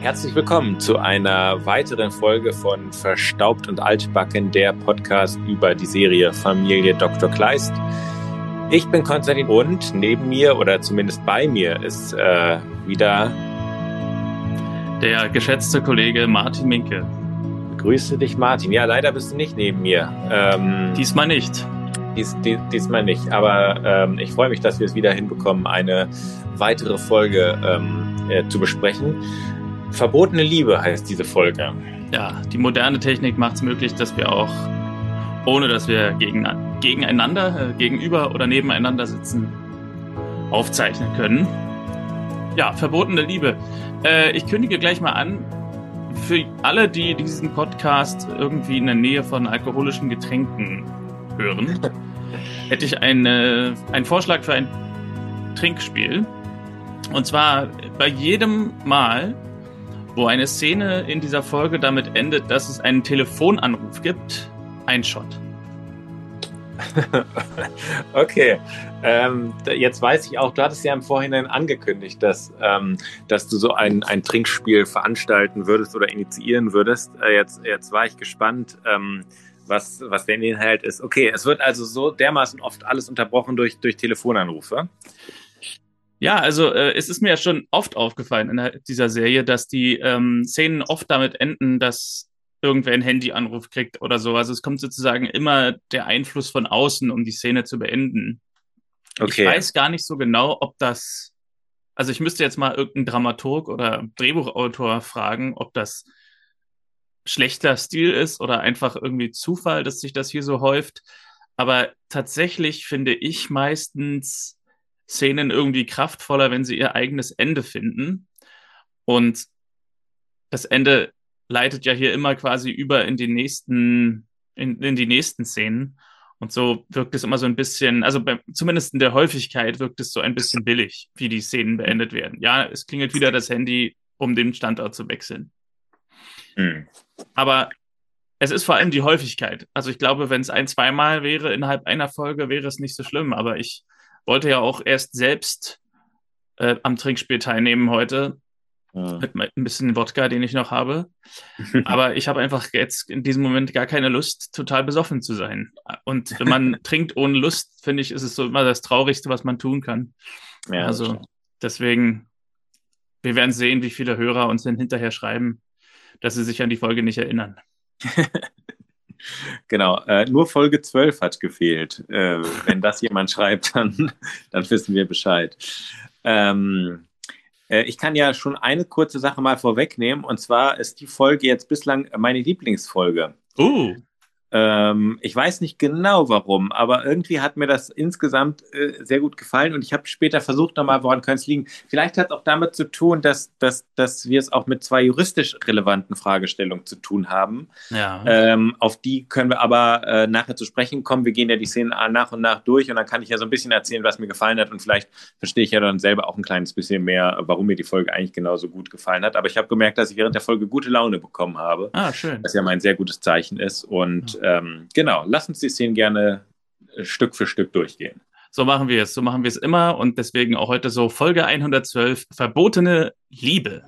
Herzlich willkommen zu einer weiteren Folge von Verstaubt und Altbacken, der Podcast über die Serie Familie Dr. Kleist. Ich bin Konstantin und neben mir oder zumindest bei mir ist äh, wieder der geschätzte Kollege Martin Minke. Grüße dich, Martin. Ja, leider bist du nicht neben mir. Ähm, diesmal nicht. Dies, dies, diesmal nicht. Aber ähm, ich freue mich, dass wir es wieder hinbekommen, eine weitere Folge ähm, äh, zu besprechen. Verbotene Liebe heißt diese Folge. Ja, die moderne Technik macht es möglich, dass wir auch, ohne dass wir gegen, gegeneinander, äh, gegenüber oder nebeneinander sitzen, aufzeichnen können. Ja, verbotene Liebe. Äh, ich kündige gleich mal an, für alle, die diesen Podcast irgendwie in der Nähe von alkoholischen Getränken hören, hätte ich eine, einen Vorschlag für ein Trinkspiel. Und zwar bei jedem Mal, wo eine Szene in dieser Folge damit endet, dass es einen Telefonanruf gibt, ein Shot. okay, ähm, jetzt weiß ich auch, du hattest ja im Vorhinein angekündigt, dass, ähm, dass du so ein, ein Trinkspiel veranstalten würdest oder initiieren würdest. Äh, jetzt, jetzt war ich gespannt, ähm, was, was der Inhalt ist. Okay, es wird also so dermaßen oft alles unterbrochen durch, durch Telefonanrufe. Ja, also äh, es ist mir ja schon oft aufgefallen in dieser Serie, dass die ähm, Szenen oft damit enden, dass irgendwer einen Handyanruf kriegt oder so. Also es kommt sozusagen immer der Einfluss von außen, um die Szene zu beenden. Okay. Ich weiß gar nicht so genau, ob das. Also ich müsste jetzt mal irgendeinen Dramaturg oder Drehbuchautor fragen, ob das schlechter Stil ist oder einfach irgendwie Zufall, dass sich das hier so häuft. Aber tatsächlich finde ich meistens Szenen irgendwie kraftvoller, wenn sie ihr eigenes Ende finden. Und das Ende leitet ja hier immer quasi über in die nächsten, in, in die nächsten Szenen. Und so wirkt es immer so ein bisschen, also bei, zumindest in der Häufigkeit wirkt es so ein bisschen billig, wie die Szenen beendet werden. Ja, es klingelt wieder das Handy, um den Standort zu wechseln. Mhm. Aber es ist vor allem die Häufigkeit. Also ich glaube, wenn es ein, zweimal wäre innerhalb einer Folge, wäre es nicht so schlimm. Aber ich wollte ja auch erst selbst äh, am Trinkspiel teilnehmen heute. Ja. Mit ein bisschen Wodka, den ich noch habe. Aber ich habe einfach jetzt in diesem Moment gar keine Lust, total besoffen zu sein. Und wenn man trinkt ohne Lust, finde ich, ist es so immer das Traurigste, was man tun kann. Ja, also deswegen, wir werden sehen, wie viele Hörer uns denn hinterher schreiben, dass sie sich an die Folge nicht erinnern. Genau, äh, nur Folge 12 hat gefehlt. Äh, wenn das jemand schreibt, dann, dann wissen wir Bescheid. Ähm, äh, ich kann ja schon eine kurze Sache mal vorwegnehmen, und zwar ist die Folge jetzt bislang meine Lieblingsfolge. Uh. Ähm, ich weiß nicht genau warum, aber irgendwie hat mir das insgesamt äh, sehr gut gefallen und ich habe später versucht nochmal, woran könnte es liegen. Vielleicht hat es auch damit zu tun, dass, dass, dass wir es auch mit zwei juristisch relevanten Fragestellungen zu tun haben. Ja. Ähm, auf die können wir aber äh, nachher zu sprechen kommen. Wir gehen ja die Szenen nach und nach durch und dann kann ich ja so ein bisschen erzählen, was mir gefallen hat und vielleicht verstehe ich ja dann selber auch ein kleines bisschen mehr, warum mir die Folge eigentlich genauso gut gefallen hat. Aber ich habe gemerkt, dass ich während der Folge gute Laune bekommen habe. Ah, schön. Was ja mein sehr gutes Zeichen ist und ähm, genau, lass uns die Szenen gerne äh, Stück für Stück durchgehen. So machen wir es, so machen wir es immer und deswegen auch heute so Folge 112, verbotene Liebe.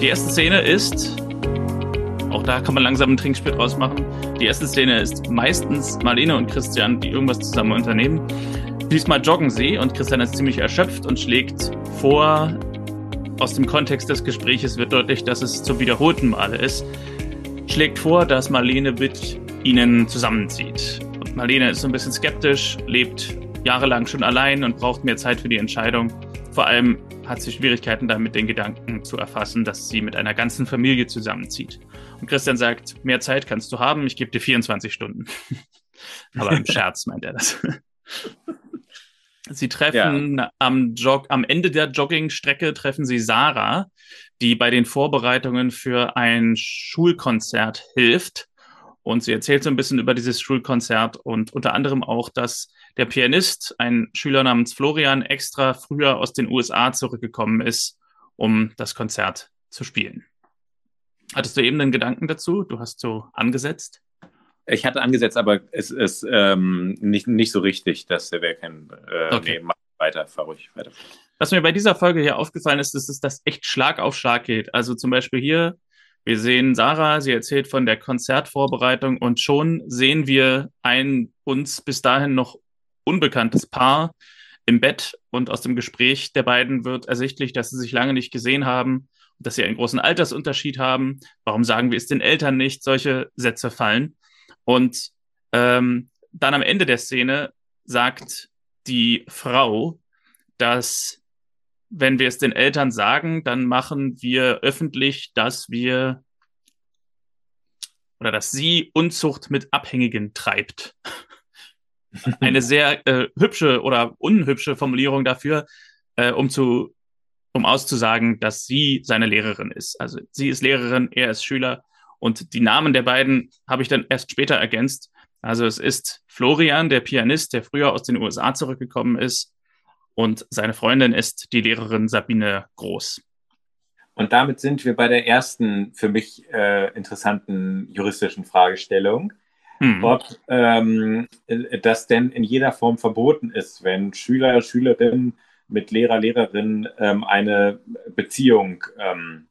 Die erste Szene ist auch da kann man langsam ein Trinkspiel draus machen. Die erste Szene ist meistens Marlene und Christian, die irgendwas zusammen unternehmen. Diesmal joggen sie und Christian ist ziemlich erschöpft und schlägt vor, aus dem Kontext des Gespräches wird deutlich, dass es zum wiederholten Male ist, schlägt vor, dass Marlene mit ihnen zusammenzieht. Und Marlene ist so ein bisschen skeptisch, lebt jahrelang schon allein und braucht mehr Zeit für die Entscheidung. Vor allem hat sie Schwierigkeiten damit, den Gedanken zu erfassen, dass sie mit einer ganzen Familie zusammenzieht. Und Christian sagt, mehr Zeit kannst du haben, ich gebe dir 24 Stunden. Aber im Scherz meint er das. Sie treffen ja. am, Jog am Ende der Joggingstrecke treffen sie Sarah, die bei den Vorbereitungen für ein Schulkonzert hilft. Und sie erzählt so ein bisschen über dieses Schulkonzert und unter anderem auch, dass der Pianist, ein Schüler namens Florian, extra früher aus den USA zurückgekommen ist, um das Konzert zu spielen. Hattest du eben einen Gedanken dazu? Du hast so angesetzt. Ich hatte angesetzt, aber es ist ähm, nicht, nicht so richtig, dass der Werk kein. Äh, okay. Nee, mach weiter, fahr ruhig weiter. Was mir bei dieser Folge hier aufgefallen ist, ist, dass das echt Schlag auf Schlag geht. Also zum Beispiel hier, wir sehen Sarah, sie erzählt von der Konzertvorbereitung und schon sehen wir ein uns bis dahin noch unbekanntes Paar im Bett und aus dem Gespräch der beiden wird ersichtlich, dass sie sich lange nicht gesehen haben dass sie einen großen Altersunterschied haben. Warum sagen wir es den Eltern nicht? Solche Sätze fallen. Und ähm, dann am Ende der Szene sagt die Frau, dass wenn wir es den Eltern sagen, dann machen wir öffentlich, dass wir oder dass sie Unzucht mit Abhängigen treibt. Eine sehr äh, hübsche oder unhübsche Formulierung dafür, äh, um zu um auszusagen, dass sie seine Lehrerin ist. Also sie ist Lehrerin, er ist Schüler und die Namen der beiden habe ich dann erst später ergänzt. Also es ist Florian, der Pianist, der früher aus den USA zurückgekommen ist und seine Freundin ist die Lehrerin Sabine Groß. Und damit sind wir bei der ersten für mich äh, interessanten juristischen Fragestellung. Hm. Ob ähm, das denn in jeder Form verboten ist, wenn Schüler, Schülerinnen mit Lehrer, Lehrerin ähm, eine Beziehung ähm,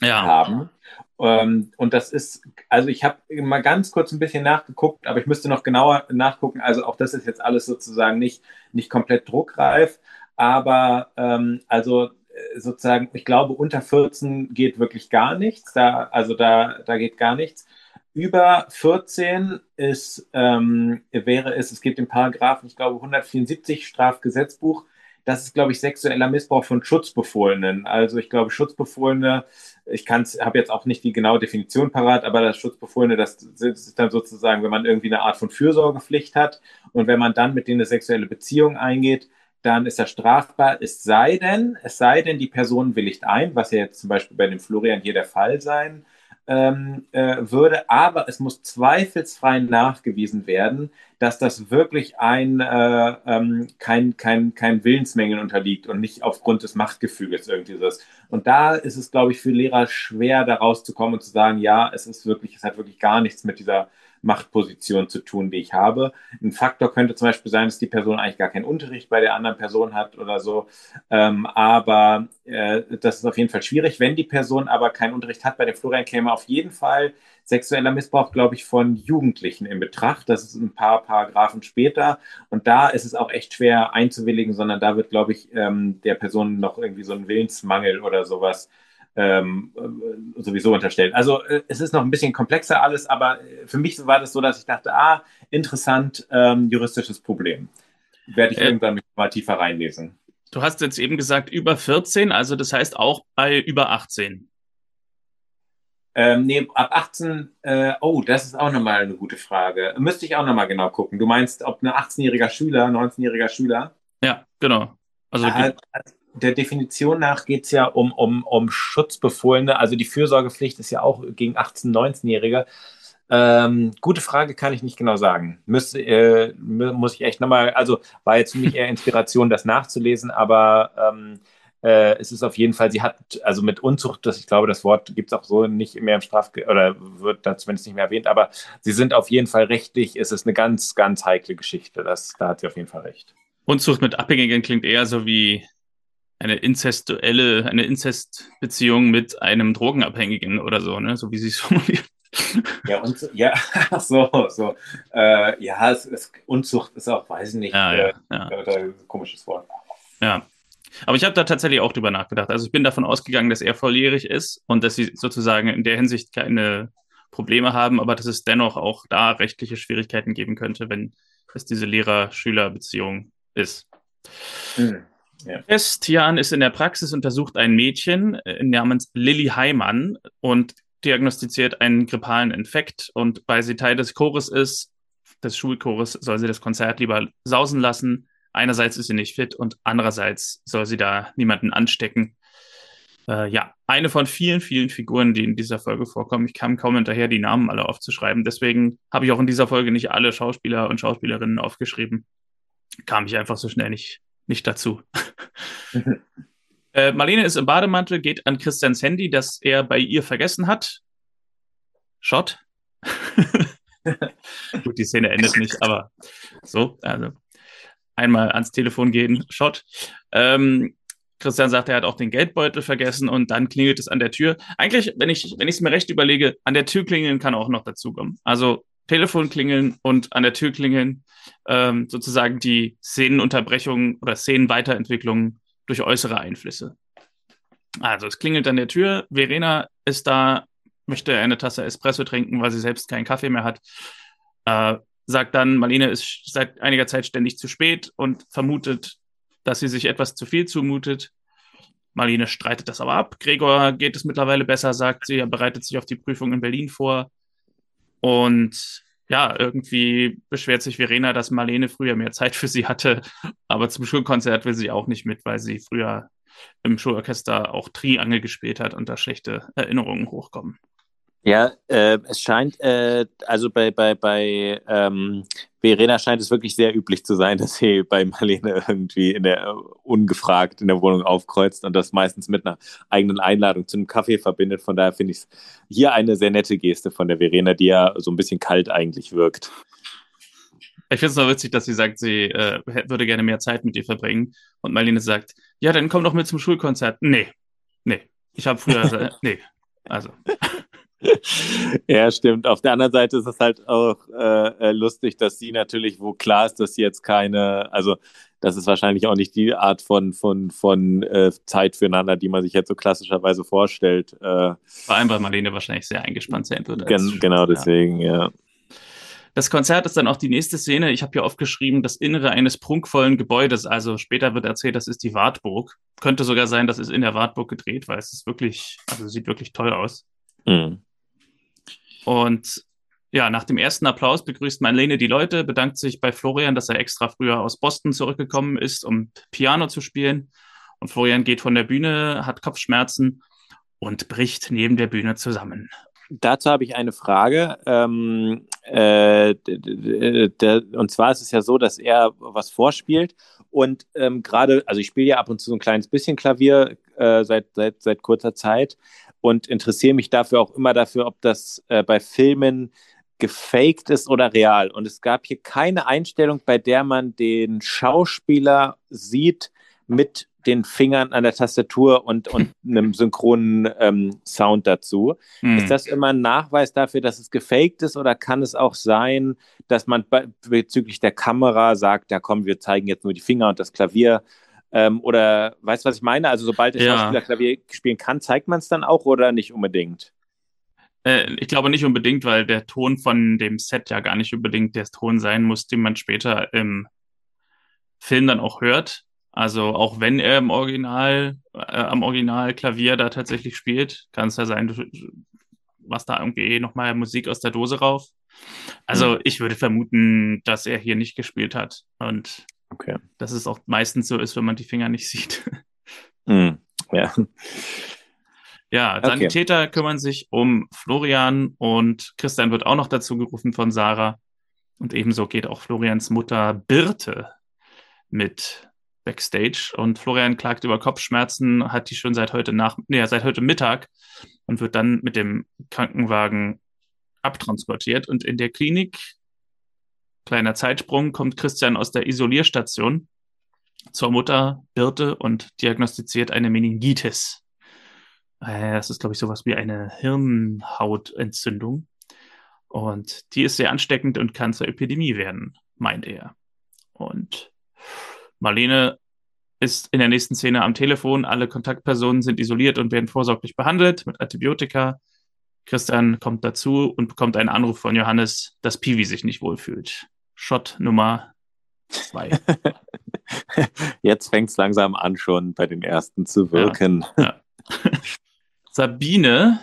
ja. haben. Ähm, und das ist, also ich habe mal ganz kurz ein bisschen nachgeguckt, aber ich müsste noch genauer nachgucken. Also auch das ist jetzt alles sozusagen nicht, nicht komplett druckreif, aber ähm, also äh, sozusagen, ich glaube, unter 14 geht wirklich gar nichts. Da, also da, da geht gar nichts. Über 14 ist, ähm, wäre es, es gibt den Paragraphen, ich glaube, 174 Strafgesetzbuch, das ist, glaube ich, sexueller Missbrauch von Schutzbefohlenen. Also ich glaube, Schutzbefohlene, ich habe jetzt auch nicht die genaue Definition parat, aber das Schutzbefohlene, das ist dann sozusagen, wenn man irgendwie eine Art von Fürsorgepflicht hat und wenn man dann mit denen eine sexuelle Beziehung eingeht, dann ist das strafbar, es sei denn, es sei denn, die Person willigt ein, was ja jetzt zum Beispiel bei dem Florian hier der Fall sein ähm, äh, würde, aber es muss zweifelsfrei nachgewiesen werden, dass das wirklich ein, äh, ähm, kein, kein, kein Willensmängeln unterliegt und nicht aufgrund des Machtgefüges irgendwie so ist. Und da ist es, glaube ich, für Lehrer schwer, da rauszukommen und zu sagen, ja, es ist wirklich, es hat wirklich gar nichts mit dieser Machtposition zu tun, die ich habe. Ein Faktor könnte zum Beispiel sein, dass die Person eigentlich gar keinen Unterricht bei der anderen Person hat oder so. Ähm, aber äh, das ist auf jeden Fall schwierig. Wenn die Person aber keinen Unterricht hat, bei dem Florian käme auf jeden Fall sexueller Missbrauch, glaube ich, von Jugendlichen in Betracht. Das ist ein paar Paragraphen später. Und da ist es auch echt schwer einzuwilligen, sondern da wird, glaube ich, ähm, der Person noch irgendwie so ein Willensmangel oder sowas ähm, äh, sowieso unterstellt. Also äh, es ist noch ein bisschen komplexer alles, aber äh, für mich war das so, dass ich dachte, ah, interessant, ähm, juristisches Problem. Werde ich äh, irgendwann mal tiefer reinlesen. Du hast jetzt eben gesagt über 14, also das heißt auch bei über 18. Ähm, nee, ab 18, äh, oh, das ist auch nochmal eine gute Frage. Müsste ich auch nochmal genau gucken. Du meinst, ob ein 18-jähriger Schüler, 19-jähriger Schüler? Ja, genau. Also, äh, der Definition nach geht es ja um, um, um Schutzbefohlene. Also die Fürsorgepflicht ist ja auch gegen 18-, 19-Jährige. Ähm, gute Frage, kann ich nicht genau sagen. Müsste, äh, muss ich echt nochmal, also war jetzt für mich eher Inspiration, das nachzulesen, aber ähm, äh, es ist auf jeden Fall, sie hat, also mit Unzucht, das, ich glaube, das Wort gibt es auch so nicht mehr im Straf, oder wird da zumindest nicht mehr erwähnt, aber sie sind auf jeden Fall rechtlich, es ist eine ganz, ganz heikle Geschichte. Das, da hat sie auf jeden Fall recht. Unzucht mit Abhängigen klingt eher so wie eine inzestuelle, eine Inzestbeziehung mit einem Drogenabhängigen oder so, ne? So wie sie es formuliert. Ja, und ja, so, so. Äh, ja, es, es, Unzucht ist auch, weiß ich nicht, ja, äh, ja, ja. komisches Wort. Ja. Aber ich habe da tatsächlich auch drüber nachgedacht. Also ich bin davon ausgegangen, dass er volljährig ist und dass sie sozusagen in der Hinsicht keine Probleme haben, aber dass es dennoch auch da rechtliche Schwierigkeiten geben könnte, wenn es diese Lehrer-Schüler-Beziehung ist. Mhm. Ja. Christian ist in der Praxis, untersucht ein Mädchen äh, namens Lilly Heimann und diagnostiziert einen grippalen Infekt. Und weil sie Teil des Chores ist, des Schulchores, soll sie das Konzert lieber sausen lassen. Einerseits ist sie nicht fit und andererseits soll sie da niemanden anstecken. Äh, ja, eine von vielen, vielen Figuren, die in dieser Folge vorkommen. Ich kam kaum hinterher, die Namen alle aufzuschreiben. Deswegen habe ich auch in dieser Folge nicht alle Schauspieler und Schauspielerinnen aufgeschrieben. Kam ich einfach so schnell nicht, nicht dazu. äh, Marlene ist im Bademantel, geht an Christians Handy, das er bei ihr vergessen hat. Shot. Gut, die Szene endet nicht, aber so, also einmal ans Telefon gehen, Shot. Ähm, Christian sagt, er hat auch den Geldbeutel vergessen und dann klingelt es an der Tür. Eigentlich, wenn ich wenn ich es mir recht überlege, an der Tür klingeln kann auch noch dazukommen. Also Telefon klingeln und an der Tür klingeln, ähm, sozusagen die Szenenunterbrechung oder Szenenweiterentwicklung durch äußere Einflüsse. Also es klingelt an der Tür, Verena ist da, möchte eine Tasse Espresso trinken, weil sie selbst keinen Kaffee mehr hat. Äh, sagt dann, Marlene ist seit einiger Zeit ständig zu spät und vermutet, dass sie sich etwas zu viel zumutet. Marlene streitet das aber ab. Gregor geht es mittlerweile besser, sagt sie. Er bereitet sich auf die Prüfung in Berlin vor. Und ja, irgendwie beschwert sich Verena, dass Marlene früher mehr Zeit für sie hatte. Aber zum Schulkonzert will sie auch nicht mit, weil sie früher im Schulorchester auch Triangel gespielt hat und da schlechte Erinnerungen hochkommen. Ja, äh, es scheint, äh, also bei, bei, bei ähm, Verena scheint es wirklich sehr üblich zu sein, dass sie bei Marlene irgendwie in der ungefragt in der Wohnung aufkreuzt und das meistens mit einer eigenen Einladung zu einem Kaffee verbindet. Von daher finde ich es hier eine sehr nette Geste von der Verena, die ja so ein bisschen kalt eigentlich wirkt. Ich finde es noch witzig, dass sie sagt, sie äh, würde gerne mehr Zeit mit dir verbringen. Und Marlene sagt, ja, dann komm doch mit zum Schulkonzert. Nee, nee. Ich habe früher, nee. Also. Ja, stimmt. Auf der anderen Seite ist es halt auch äh, äh, lustig, dass sie natürlich, wo klar ist, dass sie jetzt keine, also das ist wahrscheinlich auch nicht die Art von, von, von äh, Zeit füreinander, die man sich jetzt so klassischerweise vorstellt. Äh, Vor allem, weil Marlene wahrscheinlich sehr eingespannt sein wird. Gen genau deswegen, ja. ja. Das Konzert ist dann auch die nächste Szene. Ich habe hier aufgeschrieben, das Innere eines prunkvollen Gebäudes. Also später wird erzählt, das ist die Wartburg. Könnte sogar sein, das ist in der Wartburg gedreht, weil es ist wirklich, also sieht wirklich toll aus. Mhm. Und ja, nach dem ersten Applaus begrüßt Marlene die Leute, bedankt sich bei Florian, dass er extra früher aus Boston zurückgekommen ist, um Piano zu spielen. Und Florian geht von der Bühne, hat Kopfschmerzen und bricht neben der Bühne zusammen. Dazu habe ich eine Frage. Ähm, äh, und zwar ist es ja so, dass er was vorspielt und ähm, gerade, also ich spiele ja ab und zu so ein kleines bisschen Klavier äh, seit, seit, seit kurzer Zeit und interessiere mich dafür auch immer dafür, ob das äh, bei Filmen gefaked ist oder real. Und es gab hier keine Einstellung, bei der man den Schauspieler sieht mit den Fingern an der Tastatur und, und einem synchronen ähm, Sound dazu. Mhm. Ist das immer ein Nachweis dafür, dass es gefaked ist oder kann es auch sein, dass man bezüglich der Kamera sagt, ja komm, wir zeigen jetzt nur die Finger und das Klavier ähm, oder weißt du, was ich meine? Also sobald der ja. Schauspieler Klavier spielen kann, zeigt man es dann auch oder nicht unbedingt? Äh, ich glaube nicht unbedingt, weil der Ton von dem Set ja gar nicht unbedingt der Ton sein muss, den man später im Film dann auch hört. Also auch wenn er im Original, äh, am Originalklavier da tatsächlich spielt, kann es ja sein, was da irgendwie nochmal Musik aus der Dose rauf. Also mhm. ich würde vermuten, dass er hier nicht gespielt hat. Und Okay. Dass es auch meistens so ist, wenn man die Finger nicht sieht. Mm, ja. Ja, Sanitäter okay. kümmern sich um Florian und Christian wird auch noch dazu gerufen von Sarah. Und ebenso geht auch Florians Mutter Birte mit Backstage. Und Florian klagt über Kopfschmerzen, hat die schon seit heute nach, nee, seit heute Mittag und wird dann mit dem Krankenwagen abtransportiert. Und in der Klinik Kleiner Zeitsprung, kommt Christian aus der Isolierstation zur Mutter Birte und diagnostiziert eine Meningitis. Äh, das ist, glaube ich, sowas wie eine Hirnhautentzündung. Und die ist sehr ansteckend und kann zur Epidemie werden, meint er. Und Marlene ist in der nächsten Szene am Telefon. Alle Kontaktpersonen sind isoliert und werden vorsorglich behandelt mit Antibiotika. Christian kommt dazu und bekommt einen Anruf von Johannes, dass Piwi sich nicht wohlfühlt. Shot Nummer zwei. Jetzt fängt es langsam an, schon bei den ersten zu wirken. Ja, ja. Sabine,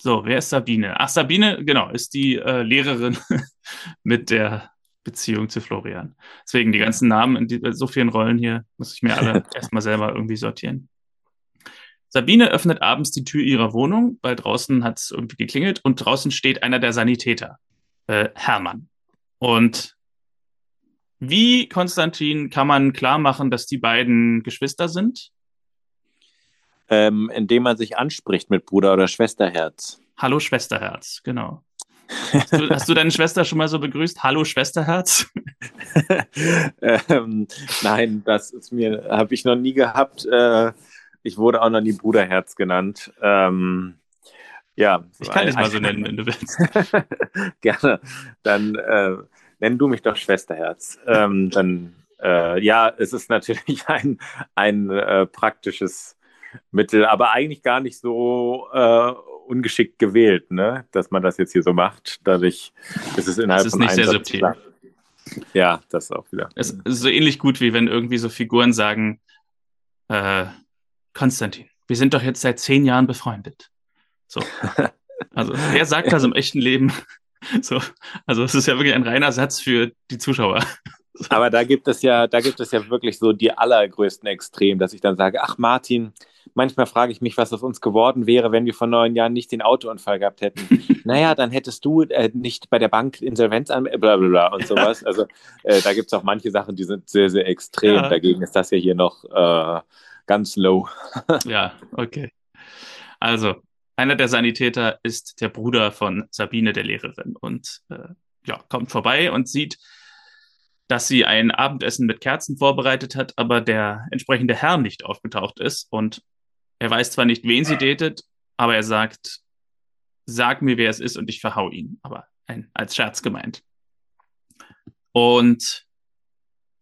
so, wer ist Sabine? Ach, Sabine, genau, ist die äh, Lehrerin mit der Beziehung zu Florian. Deswegen die ganzen Namen in die, so vielen Rollen hier muss ich mir alle erstmal selber irgendwie sortieren. Sabine öffnet abends die Tür ihrer Wohnung, weil draußen hat es irgendwie geklingelt und draußen steht einer der Sanitäter, äh, Hermann. Und wie, Konstantin, kann man klar machen, dass die beiden Geschwister sind? Ähm, indem man sich anspricht mit Bruder oder Schwesterherz. Hallo Schwesterherz, genau. Hast du, hast du, deine Schwester schon mal so begrüßt? Hallo Schwesterherz? ähm, nein, das ist mir, habe ich noch nie gehabt. Äh, ich wurde auch noch nie Bruderherz genannt. Ähm, ja. Ich kann dich mal so nennen, wenn du willst. Gerne. Dann äh, nenn du mich doch Schwesterherz. Ähm, dann, äh, ja, es ist natürlich ein, ein äh, praktisches Mittel, aber eigentlich gar nicht so äh, ungeschickt gewählt, ne? dass man das jetzt hier so macht. Dadurch ist es innerhalb das ist nicht sehr subtil. Klar. Ja, das auch wieder. Es ist so ähnlich gut, wie wenn irgendwie so Figuren sagen, äh, Konstantin, wir sind doch jetzt seit zehn Jahren befreundet. So. Also, wer sagt das im echten Leben? So. Also, es ist ja wirklich ein reiner Satz für die Zuschauer. Aber da gibt es ja, da gibt es ja wirklich so die allergrößten Extremen, dass ich dann sage, ach Martin, manchmal frage ich mich, was aus uns geworden wäre, wenn wir vor neun Jahren nicht den Autounfall gehabt hätten. naja, dann hättest du äh, nicht bei der Bank Insolvenz an, bla bla bla und sowas. Also äh, da gibt es auch manche Sachen, die sind sehr, sehr extrem. Ja. Dagegen ist das ja hier noch äh, ganz low. ja, okay. Also, einer der Sanitäter ist der Bruder von Sabine, der Lehrerin, und äh, ja, kommt vorbei und sieht, dass sie ein Abendessen mit Kerzen vorbereitet hat, aber der entsprechende Herr nicht aufgetaucht ist. Und er weiß zwar nicht, wen sie datet, aber er sagt, sag mir, wer es ist und ich verhau ihn. Aber ein, als Scherz gemeint. Und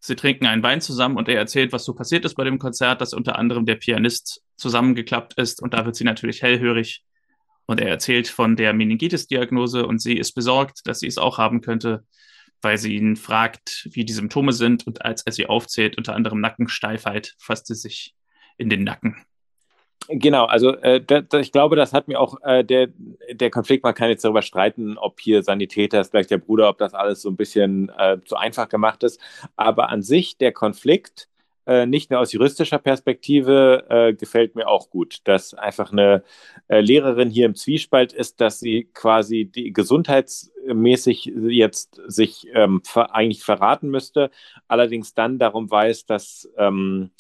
Sie trinken einen Wein zusammen und er erzählt, was so passiert ist bei dem Konzert, dass unter anderem der Pianist zusammengeklappt ist und da wird sie natürlich hellhörig. Und er erzählt von der Meningitis-Diagnose und sie ist besorgt, dass sie es auch haben könnte, weil sie ihn fragt, wie die Symptome sind und als er sie aufzählt, unter anderem Nackensteifheit, fasst sie sich in den Nacken. Genau, also äh, da, da, ich glaube, das hat mir auch äh, der, der Konflikt, man kann jetzt darüber streiten, ob hier Sanitäter ist gleich der Bruder, ob das alles so ein bisschen äh, zu einfach gemacht ist. Aber an sich der Konflikt, nicht nur aus juristischer Perspektive, äh, gefällt mir auch gut, dass einfach eine äh, Lehrerin hier im Zwiespalt ist, dass sie quasi die gesundheitsmäßig jetzt sich ähm, ver eigentlich verraten müsste, allerdings dann darum weiß, dass ähm,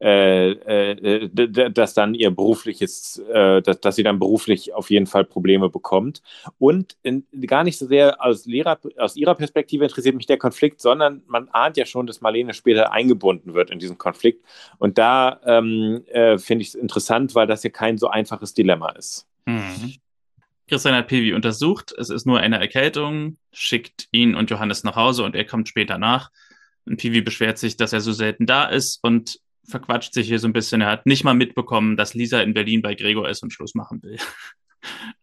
äh, äh, dass dann ihr berufliches, äh, dass, dass sie dann beruflich auf jeden Fall Probleme bekommt. Und in, gar nicht so sehr aus, Lehrer, aus ihrer Perspektive interessiert mich der Konflikt, sondern man ahnt ja schon, dass Marlene später eingebunden wird in diesen Konflikt. Und da ähm, äh, finde ich es interessant, weil das ja kein so einfaches Dilemma ist. Mhm. Christian hat Pivi untersucht. Es ist nur eine Erkältung, schickt ihn und Johannes nach Hause und er kommt später nach. Und Pivi beschwert sich, dass er so selten da ist und verquatscht sich hier so ein bisschen. Er hat nicht mal mitbekommen, dass Lisa in Berlin bei Gregor ist und Schluss machen will.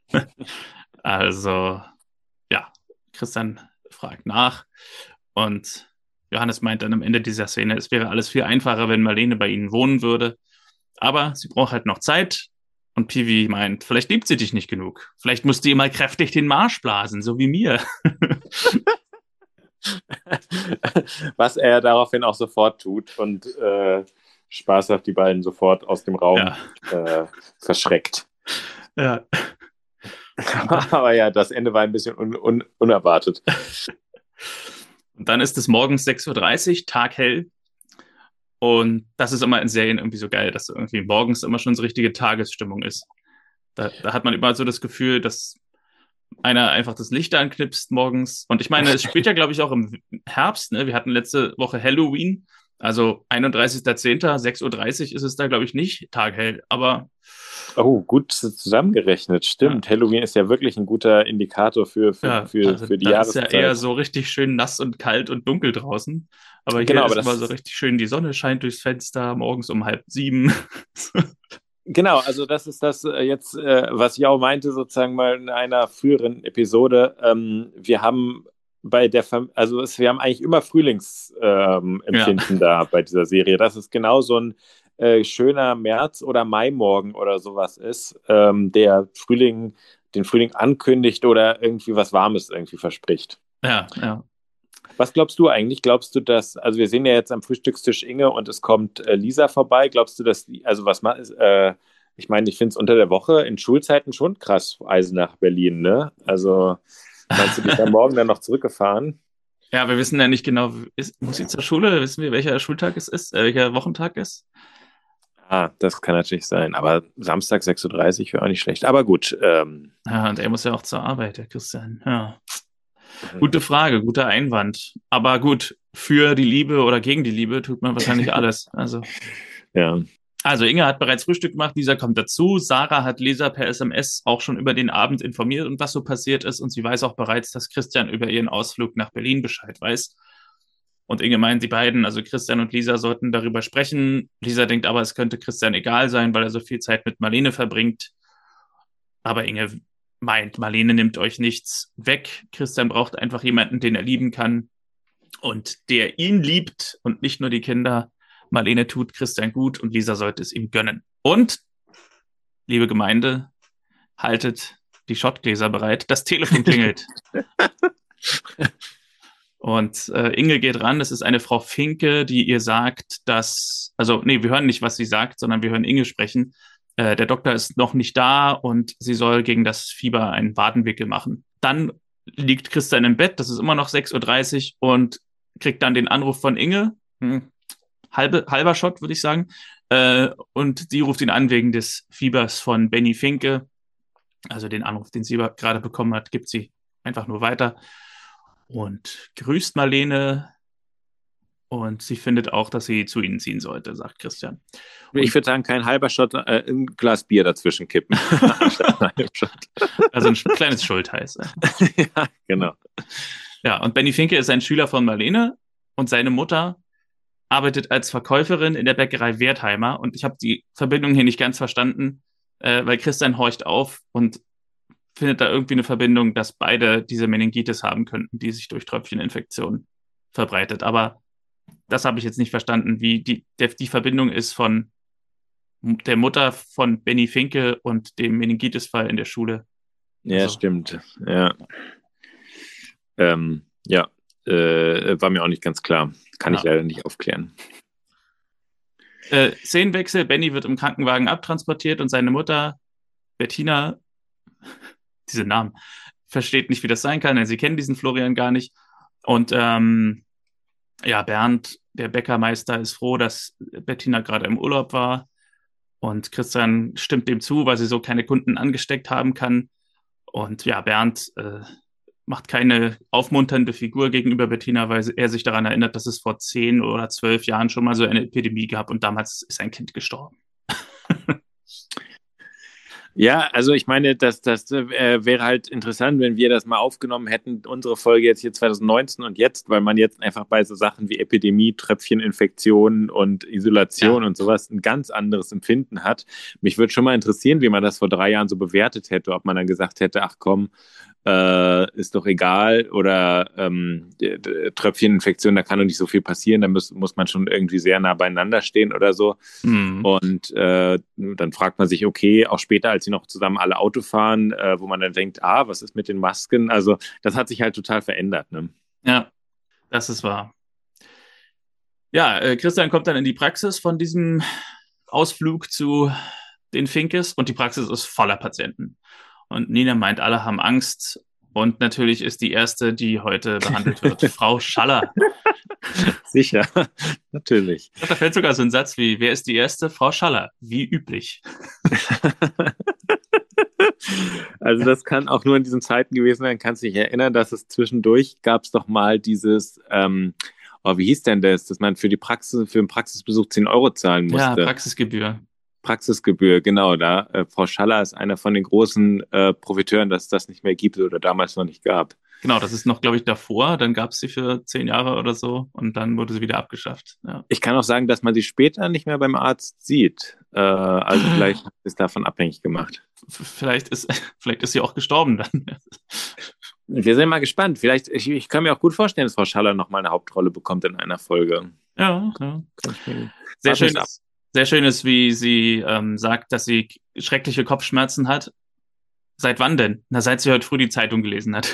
also, ja, Christian fragt nach und Johannes meint dann am Ende dieser Szene, es wäre alles viel einfacher, wenn Marlene bei ihnen wohnen würde. Aber sie braucht halt noch Zeit. Und Pivi meint, vielleicht liebt sie dich nicht genug. Vielleicht musst du ihr mal kräftig den Marsch blasen, so wie mir. Was er daraufhin auch sofort tut. Und äh, spaßhaft die beiden sofort aus dem Raum ja. äh, verschreckt. Ja. Aber ja, das Ende war ein bisschen un un unerwartet. Und dann ist es morgens 6.30 Uhr, taghell. Und das ist immer in Serien irgendwie so geil, dass irgendwie morgens immer schon so richtige Tagesstimmung ist. Da, da hat man immer so das Gefühl, dass einer einfach das Licht anknipst morgens. Und ich meine, es spielt ja, glaube ich, auch im Herbst. Ne? Wir hatten letzte Woche Halloween. Also 31.10., 6.30 Uhr ist es da, glaube ich, nicht taghell, aber. Oh, gut zusammengerechnet, stimmt. Ja. Halloween ist ja wirklich ein guter Indikator für, für, ja, für, also für die Jahreszeit. ist ja eher so richtig schön nass und kalt und dunkel draußen. Aber hier genau, ist aber immer so richtig schön, die Sonne scheint durchs Fenster, morgens um halb sieben. Genau, also das ist das äh, jetzt, äh, was auch meinte, sozusagen mal in einer früheren Episode. Ähm, wir haben bei der, Fam also es, wir haben eigentlich immer Frühlingsempfinden ähm, ja. da bei dieser Serie. Dass es genau so ein äh, schöner März- oder Maimorgen oder sowas ist, ähm, der Frühling, den Frühling ankündigt oder irgendwie was Warmes irgendwie verspricht. Ja, ja. Was glaubst du eigentlich? Glaubst du, dass, also wir sehen ja jetzt am Frühstückstisch Inge und es kommt äh, Lisa vorbei. Glaubst du, dass, also was äh, ich meine, ich finde es unter der Woche in Schulzeiten schon krass, Eisen nach Berlin, ne? Also, meinst du, dich am Morgen dann noch zurückgefahren? Ja, wir wissen ja nicht genau, ist, muss sie zur Schule? Wissen wir, welcher Schultag es ist, äh, welcher Wochentag ist? Ah, das kann natürlich sein. Aber Samstag 6.30 Uhr wäre auch nicht schlecht. Aber gut. Ähm, ja, und er muss ja auch zur Arbeit, der Christian. Ja. Mhm. Gute Frage, guter Einwand. Aber gut, für die Liebe oder gegen die Liebe tut man wahrscheinlich alles. Also. ja. Also Inge hat bereits Frühstück gemacht, Lisa kommt dazu. Sarah hat Lisa per SMS auch schon über den Abend informiert und was so passiert ist. Und sie weiß auch bereits, dass Christian über ihren Ausflug nach Berlin Bescheid weiß. Und Inge meint, die beiden, also Christian und Lisa, sollten darüber sprechen. Lisa denkt aber, es könnte Christian egal sein, weil er so viel Zeit mit Marlene verbringt. Aber Inge meint, Marlene nimmt euch nichts weg. Christian braucht einfach jemanden, den er lieben kann und der ihn liebt und nicht nur die Kinder. Marlene tut Christian gut und Lisa sollte es ihm gönnen. Und, liebe Gemeinde, haltet die Schottgläser bereit. Das Telefon klingelt. und äh, Inge geht ran. Es ist eine Frau Finke, die ihr sagt, dass, also, nee, wir hören nicht, was sie sagt, sondern wir hören Inge sprechen. Äh, der Doktor ist noch nicht da und sie soll gegen das Fieber einen Wadenwickel machen. Dann liegt Christian im Bett, das ist immer noch 6.30 Uhr und kriegt dann den Anruf von Inge. Hm, halbe, halber Shot, würde ich sagen. Äh, und sie ruft ihn an wegen des Fiebers von Benny Finke. Also den Anruf, den sie gerade bekommen hat, gibt sie einfach nur weiter. Und grüßt Marlene. Und sie findet auch, dass sie zu ihnen ziehen sollte, sagt Christian. Und ich würde sagen, kein halber Shot, äh, ein Glas Bier dazwischen kippen. also ein kleines Schultheiß. ja, genau. Ja, und Benny Finke ist ein Schüler von Marlene und seine Mutter arbeitet als Verkäuferin in der Bäckerei Wertheimer und ich habe die Verbindung hier nicht ganz verstanden, äh, weil Christian horcht auf und findet da irgendwie eine Verbindung, dass beide diese Meningitis haben könnten, die sich durch Tröpfcheninfektion verbreitet. Aber das habe ich jetzt nicht verstanden, wie die, der, die Verbindung ist von der Mutter von Benny Finke und dem Meningitis-Fall in der Schule. Ja, also. stimmt. Ja. Ähm, ja, äh, war mir auch nicht ganz klar. Kann ja. ich leider nicht aufklären. Äh, Szenenwechsel, Benny wird im Krankenwagen abtransportiert und seine Mutter, Bettina, diese Namen, versteht nicht, wie das sein kann, denn sie kennen diesen Florian gar nicht. Und ähm, ja, Bernd, der Bäckermeister, ist froh, dass Bettina gerade im Urlaub war. Und Christian stimmt dem zu, weil sie so keine Kunden angesteckt haben kann. Und ja, Bernd äh, macht keine aufmunternde Figur gegenüber Bettina, weil er sich daran erinnert, dass es vor zehn oder zwölf Jahren schon mal so eine Epidemie gab und damals ist ein Kind gestorben. Ja, also ich meine, das, das äh, wäre halt interessant, wenn wir das mal aufgenommen hätten, unsere Folge jetzt hier 2019 und jetzt, weil man jetzt einfach bei so Sachen wie Epidemie, Tröpfcheninfektionen und Isolation ja. und sowas ein ganz anderes Empfinden hat. Mich würde schon mal interessieren, wie man das vor drei Jahren so bewertet hätte, ob man dann gesagt hätte, ach komm, äh, ist doch egal oder ähm, Tröpfcheninfektion, da kann doch nicht so viel passieren, da muss, muss man schon irgendwie sehr nah beieinander stehen oder so. Mhm. Und äh, dann fragt man sich, okay, auch später, als sie noch zusammen alle Auto fahren, äh, wo man dann denkt, ah, was ist mit den Masken? Also das hat sich halt total verändert. Ne? Ja, das ist wahr. Ja, äh, Christian kommt dann in die Praxis von diesem Ausflug zu den Finkes und die Praxis ist voller Patienten. Und Nina meint, alle haben Angst. Und natürlich ist die erste, die heute behandelt wird, Frau Schaller. Sicher, natürlich. Da fällt sogar so ein Satz wie, wer ist die erste? Frau Schaller, wie üblich. Also das kann auch nur in diesen Zeiten gewesen sein. Kannst du dich erinnern, dass es zwischendurch gab es doch mal dieses, ähm, oh, wie hieß denn das, dass man für die Praxis, für den Praxisbesuch 10 Euro zahlen musste? Ja, Praxisgebühr. Praxisgebühr, genau, da. Äh, Frau Schaller ist einer von den großen äh, Profiteuren, dass es das nicht mehr gibt oder damals noch nicht gab. Genau, das ist noch, glaube ich, davor. Dann gab es sie für zehn Jahre oder so und dann wurde sie wieder abgeschafft. Ja. Ich kann auch sagen, dass man sie später nicht mehr beim Arzt sieht. Äh, also vielleicht ist davon abhängig gemacht. Vielleicht ist, vielleicht ist sie auch gestorben dann. Wir sind mal gespannt. Vielleicht, ich, ich kann mir auch gut vorstellen, dass Frau Schaller noch mal eine Hauptrolle bekommt in einer Folge. Ja, ja. Sehr schön. Sehr schön ist, wie sie ähm, sagt, dass sie schreckliche Kopfschmerzen hat. Seit wann denn? Na, seit sie heute früh die Zeitung gelesen hat.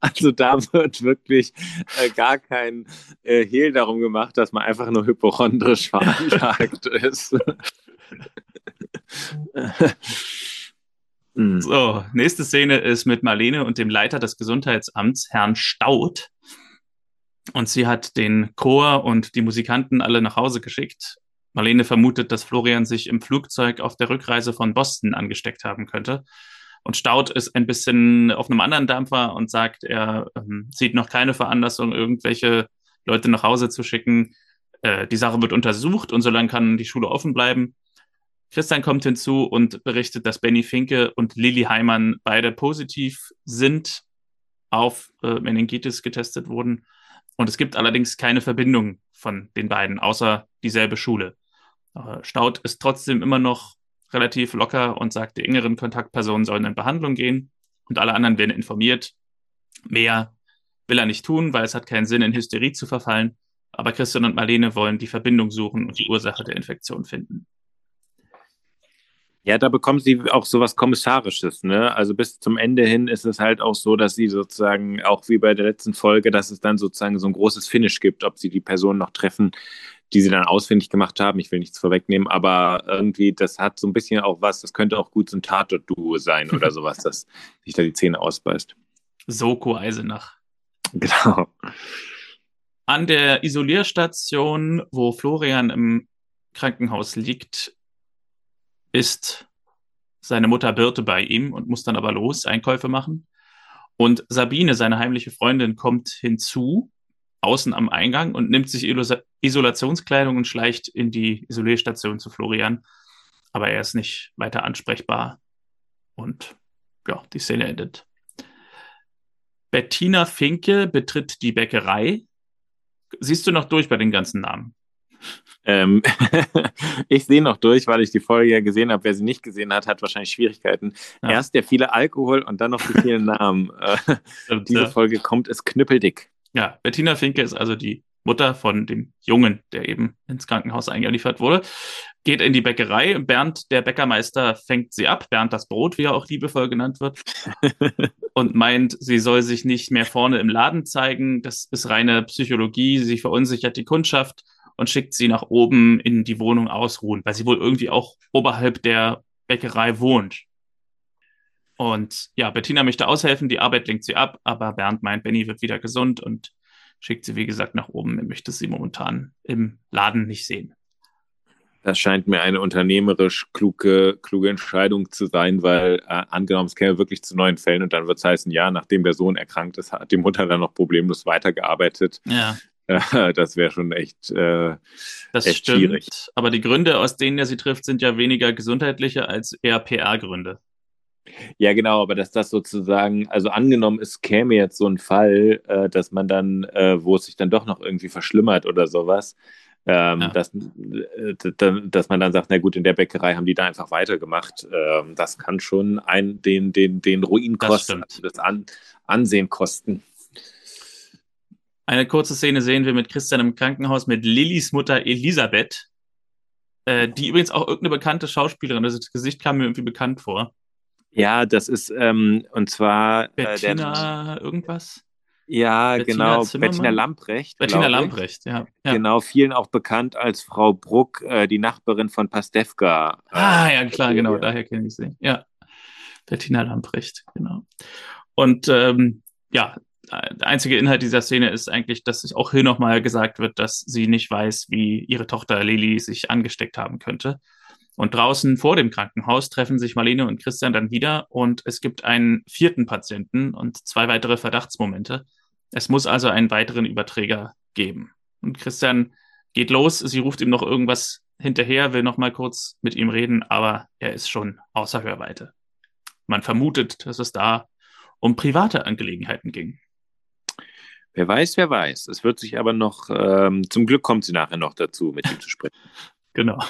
also da wird wirklich äh, gar kein äh, Hehl darum gemacht, dass man einfach nur hypochondrisch veranlagt ist. so, nächste Szene ist mit Marlene und dem Leiter des Gesundheitsamts, Herrn Staud. Und sie hat den Chor und die Musikanten alle nach Hause geschickt Marlene vermutet, dass Florian sich im Flugzeug auf der Rückreise von Boston angesteckt haben könnte. Und Staud ist ein bisschen auf einem anderen Dampfer und sagt, er ähm, sieht noch keine Veranlassung, irgendwelche Leute nach Hause zu schicken. Äh, die Sache wird untersucht und solange kann die Schule offen bleiben. Christian kommt hinzu und berichtet, dass Benny Finke und Lili Heimann beide positiv sind, auf äh, Meningitis getestet wurden. Und es gibt allerdings keine Verbindung von den beiden, außer dieselbe Schule. Staud ist trotzdem immer noch relativ locker und sagt, die engeren Kontaktpersonen sollen in Behandlung gehen und alle anderen werden informiert. Mehr will er nicht tun, weil es hat keinen Sinn, in Hysterie zu verfallen. Aber Christian und Marlene wollen die Verbindung suchen und die Ursache der Infektion finden. Ja, da bekommen sie auch sowas Kommissarisches, ne? Also bis zum Ende hin ist es halt auch so, dass sie sozusagen, auch wie bei der letzten Folge, dass es dann sozusagen so ein großes Finish gibt, ob sie die Person noch treffen, die sie dann ausfindig gemacht haben. Ich will nichts vorwegnehmen, aber irgendwie, das hat so ein bisschen auch was, das könnte auch gut so ein Tatort-Duo sein oder sowas, das sich da die Zähne ausbeißt. Soko Eisenach. Genau. An der Isolierstation, wo Florian im Krankenhaus liegt, ist seine Mutter Birte bei ihm und muss dann aber los Einkäufe machen. Und Sabine, seine heimliche Freundin, kommt hinzu außen am Eingang und nimmt sich Isolationskleidung und schleicht in die Isolierstation zu Florian. Aber er ist nicht weiter ansprechbar. Und ja, die Szene endet. Bettina Finke betritt die Bäckerei. Siehst du noch durch bei den ganzen Namen? Ähm, ich sehe noch durch, weil ich die Folge ja gesehen habe. Wer sie nicht gesehen hat, hat wahrscheinlich Schwierigkeiten. Ja. Erst der viele Alkohol und dann noch die vielen Namen. Äh, diese Folge kommt es knüppeldick. Ja, Bettina Finke ist also die Mutter von dem Jungen, der eben ins Krankenhaus eingeliefert wurde, geht in die Bäckerei. Bernd, der Bäckermeister, fängt sie ab. Bernd das Brot, wie er auch liebevoll genannt wird. und meint, sie soll sich nicht mehr vorne im Laden zeigen. Das ist reine Psychologie. Sie verunsichert die Kundschaft und schickt sie nach oben in die Wohnung ausruhen, weil sie wohl irgendwie auch oberhalb der Bäckerei wohnt. Und ja, Bettina möchte aushelfen, die Arbeit lenkt sie ab, aber Bernd meint, Benny wird wieder gesund und schickt sie, wie gesagt, nach oben. Er möchte sie momentan im Laden nicht sehen. Das scheint mir eine unternehmerisch kluge, kluge Entscheidung zu sein, weil äh, angenommen, es käme wirklich zu neuen Fällen und dann wird es heißen, ja, nachdem der Sohn erkrankt ist, hat die Mutter dann noch problemlos weitergearbeitet. Ja. Das wäre schon echt, äh, das echt stimmt, schwierig. Aber die Gründe, aus denen er sie trifft, sind ja weniger gesundheitliche als eher PR-Gründe. Ja, genau, aber dass das sozusagen, also angenommen, es käme jetzt so ein Fall, äh, dass man dann, äh, wo es sich dann doch noch irgendwie verschlimmert oder sowas, ähm, ja. dass, äh, dass man dann sagt, na gut, in der Bäckerei haben die da einfach weitergemacht. Ähm, das kann schon ein, den, den, den Ruin kosten, das, das An Ansehen kosten. Eine kurze Szene sehen wir mit Christian im Krankenhaus mit Lillys Mutter Elisabeth, äh, die übrigens auch irgendeine bekannte Schauspielerin, also das Gesicht kam mir irgendwie bekannt vor. Ja, das ist, ähm, und zwar. Bettina äh, der, irgendwas? Ja, Bettina genau. Zimmermann? Bettina Lamprecht. Bettina Lamprecht, ja, ja, Genau, vielen auch bekannt als Frau Bruck, äh, die Nachbarin von Pastewka. Ah, ja, klar, genau, ja. daher kenne ich sie. Ja, Bettina Lamprecht, genau. Und ähm, ja, der einzige Inhalt dieser Szene ist eigentlich, dass auch hier nochmal gesagt wird, dass sie nicht weiß, wie ihre Tochter Lili sich angesteckt haben könnte. Und draußen vor dem Krankenhaus treffen sich Marlene und Christian dann wieder und es gibt einen vierten Patienten und zwei weitere Verdachtsmomente. Es muss also einen weiteren Überträger geben. Und Christian geht los, sie ruft ihm noch irgendwas hinterher, will noch mal kurz mit ihm reden, aber er ist schon außer Hörweite. Man vermutet, dass es da um private Angelegenheiten ging. Wer weiß, wer weiß. Es wird sich aber noch, ähm, zum Glück kommt sie nachher noch dazu, mit ihm zu sprechen. genau.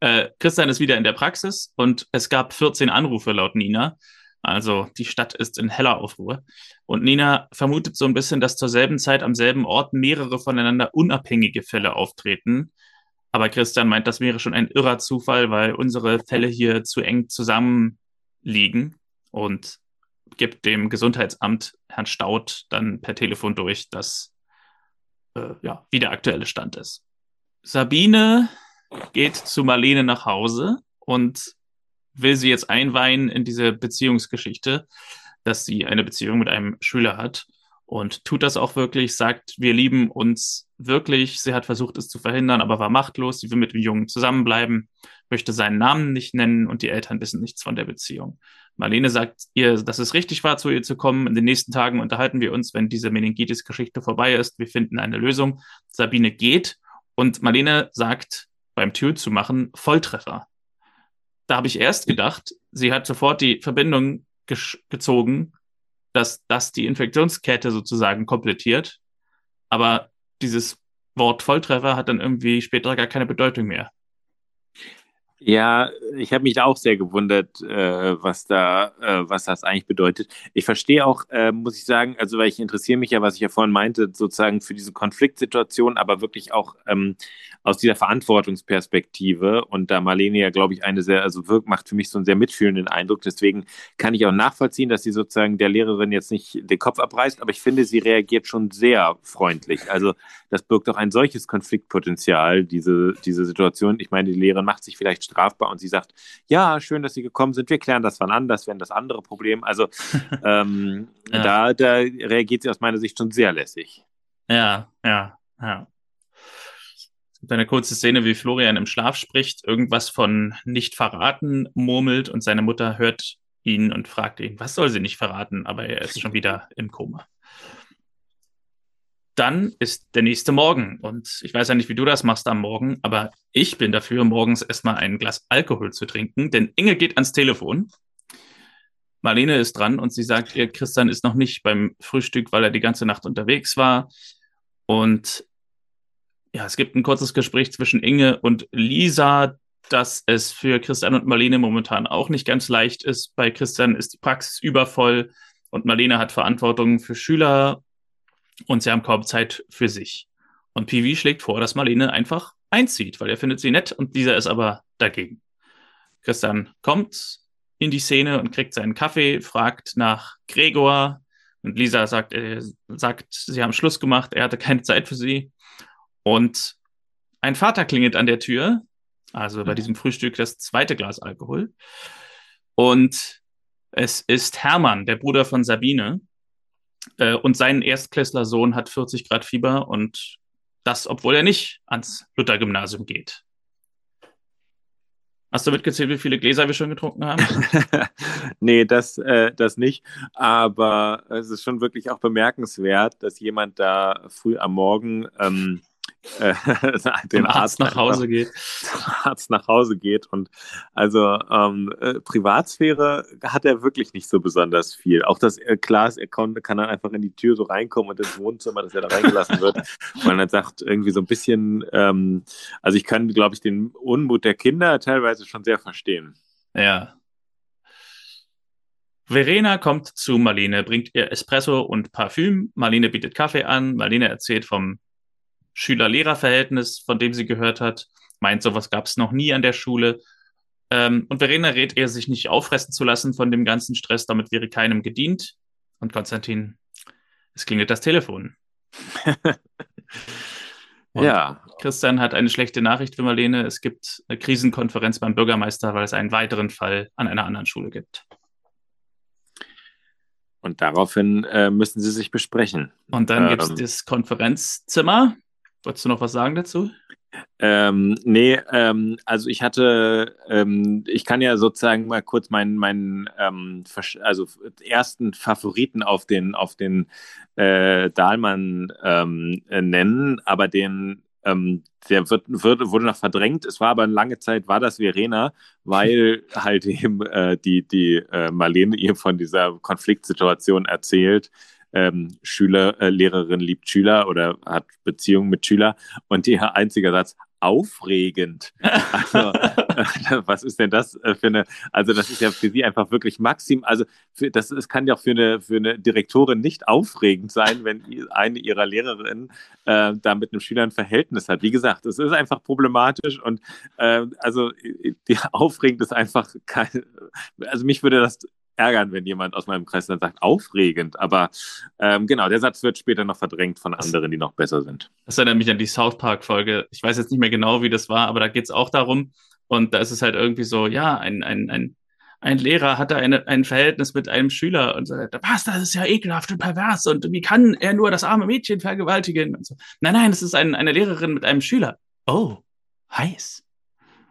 Äh, Christian ist wieder in der Praxis und es gab 14 Anrufe laut Nina. Also die Stadt ist in heller Aufruhr. Und Nina vermutet so ein bisschen, dass zur selben Zeit am selben Ort mehrere voneinander unabhängige Fälle auftreten. Aber Christian meint, das wäre schon ein irrer Zufall, weil unsere Fälle hier zu eng zusammenliegen und gibt dem Gesundheitsamt Herrn Staud dann per Telefon durch, dass äh, ja, wie der aktuelle Stand ist. Sabine geht zu Marlene nach Hause und will sie jetzt einweihen in diese Beziehungsgeschichte, dass sie eine Beziehung mit einem Schüler hat und tut das auch wirklich, sagt, wir lieben uns wirklich. Sie hat versucht, es zu verhindern, aber war machtlos. Sie will mit dem Jungen zusammenbleiben, möchte seinen Namen nicht nennen und die Eltern wissen nichts von der Beziehung. Marlene sagt ihr, dass es richtig war, zu ihr zu kommen. In den nächsten Tagen unterhalten wir uns, wenn diese Meningitis-Geschichte vorbei ist. Wir finden eine Lösung. Sabine geht und Marlene sagt beim Tür zu machen Volltreffer. Da habe ich erst gedacht, sie hat sofort die Verbindung gezogen, dass das die Infektionskette sozusagen komplettiert. Aber dieses Wort Volltreffer hat dann irgendwie später gar keine Bedeutung mehr. Ja, ich habe mich da auch sehr gewundert, äh, was da, äh, was das eigentlich bedeutet. Ich verstehe auch, äh, muss ich sagen, also weil ich interessiere mich ja, was ich ja vorhin meinte, sozusagen für diese Konfliktsituation, aber wirklich auch ähm, aus dieser Verantwortungsperspektive. Und da Marlene ja, glaube ich, eine sehr, also wirkt, macht für mich so einen sehr mitfühlenden Eindruck. Deswegen kann ich auch nachvollziehen, dass sie sozusagen der Lehrerin jetzt nicht den Kopf abreißt, aber ich finde, sie reagiert schon sehr freundlich. Also das birgt auch ein solches Konfliktpotenzial, diese, diese Situation. Ich meine, die Lehrerin macht sich vielleicht strafbar und sie sagt, ja, schön, dass Sie gekommen sind, wir klären das wann an, das wäre das andere Problem. Also ähm, ja. da, da reagiert sie aus meiner Sicht schon sehr lässig. Ja, ja, ja. Es gibt eine kurze Szene, wie Florian im Schlaf spricht, irgendwas von nicht verraten murmelt und seine Mutter hört ihn und fragt ihn, was soll sie nicht verraten, aber er ist schon wieder im Koma dann ist der nächste Morgen. Und ich weiß ja nicht, wie du das machst am Morgen, aber ich bin dafür, morgens erstmal ein Glas Alkohol zu trinken, denn Inge geht ans Telefon. Marlene ist dran und sie sagt, ihr Christian ist noch nicht beim Frühstück, weil er die ganze Nacht unterwegs war. Und ja, es gibt ein kurzes Gespräch zwischen Inge und Lisa, dass es für Christian und Marlene momentan auch nicht ganz leicht ist. Bei Christian ist die Praxis übervoll und Marlene hat Verantwortung für Schüler und sie haben kaum Zeit für sich. Und Pivi schlägt vor, dass Marlene einfach einzieht, weil er findet sie nett und dieser ist aber dagegen. Christian kommt in die Szene und kriegt seinen Kaffee, fragt nach Gregor und Lisa sagt, äh, sagt, sie haben Schluss gemacht, er hatte keine Zeit für sie. Und ein Vater klingelt an der Tür, also bei mhm. diesem Frühstück das zweite Glas Alkohol. Und es ist Hermann, der Bruder von Sabine, äh, und sein Erstklässler-Sohn hat 40 Grad Fieber und das, obwohl er nicht ans Luther-Gymnasium geht. Hast du mitgezählt, wie viele Gläser wir schon getrunken haben? nee, das, äh, das nicht. Aber es ist schon wirklich auch bemerkenswert, dass jemand da früh am Morgen ähm, äh, den Arzt, Arzt, nach Hause geht. Arzt nach Hause geht. Und also ähm, äh, Privatsphäre hat er wirklich nicht so besonders viel. Auch das, äh, klar ist, er kann, kann dann einfach in die Tür so reinkommen und ins Wohnzimmer, dass er da reingelassen wird. weil er sagt, irgendwie so ein bisschen, ähm, also ich kann, glaube ich, den Unmut der Kinder teilweise schon sehr verstehen. Ja. Verena kommt zu Marlene, bringt ihr Espresso und Parfüm. Marlene bietet Kaffee an. Marlene erzählt vom Schüler-Lehrer-Verhältnis, von dem sie gehört hat. Meint, sowas gab es noch nie an der Schule. Ähm, und Verena rät ihr, sich nicht auffressen zu lassen von dem ganzen Stress, damit wäre keinem gedient. Und Konstantin, es klingelt das Telefon. ja. Christian hat eine schlechte Nachricht für Marlene. Es gibt eine Krisenkonferenz beim Bürgermeister, weil es einen weiteren Fall an einer anderen Schule gibt. Und daraufhin äh, müssen sie sich besprechen. Und dann ähm, gibt es das Konferenzzimmer Wolltest du noch was sagen dazu? Ähm, nee, ähm, also ich hatte, ähm, ich kann ja sozusagen mal kurz meinen, meinen ähm, also ersten Favoriten auf den, auf den äh, Dahlmann ähm, äh, nennen, aber den, ähm, der wird, wird, wurde noch verdrängt. Es war aber eine lange Zeit, war das Verena, weil halt eben äh, die, die äh, Marlene ihr von dieser Konfliktsituation erzählt ähm, Schüler, äh, Lehrerin liebt Schüler oder hat Beziehungen mit Schüler und ihr einziger Satz, aufregend. Also, äh, was ist denn das äh, für eine, also das ist ja für sie einfach wirklich maxim, also für, das, das kann ja auch für eine, für eine Direktorin nicht aufregend sein, wenn eine ihrer Lehrerinnen äh, da mit einem Schüler ein Verhältnis hat. Wie gesagt, es ist einfach problematisch und äh, also die, aufregend ist einfach kein, also mich würde das ärgern, wenn jemand aus meinem Kreis dann sagt, aufregend. Aber ähm, genau, der Satz wird später noch verdrängt von anderen, die noch besser sind. Das erinnert mich an die South Park-Folge. Ich weiß jetzt nicht mehr genau, wie das war, aber da geht es auch darum. Und da ist es halt irgendwie so, ja, ein, ein, ein, ein Lehrer hatte eine, ein Verhältnis mit einem Schüler und sagt, was, das ist ja ekelhaft und pervers und wie kann er nur das arme Mädchen vergewaltigen? So. Nein, nein, das ist ein, eine Lehrerin mit einem Schüler. Oh, heiß.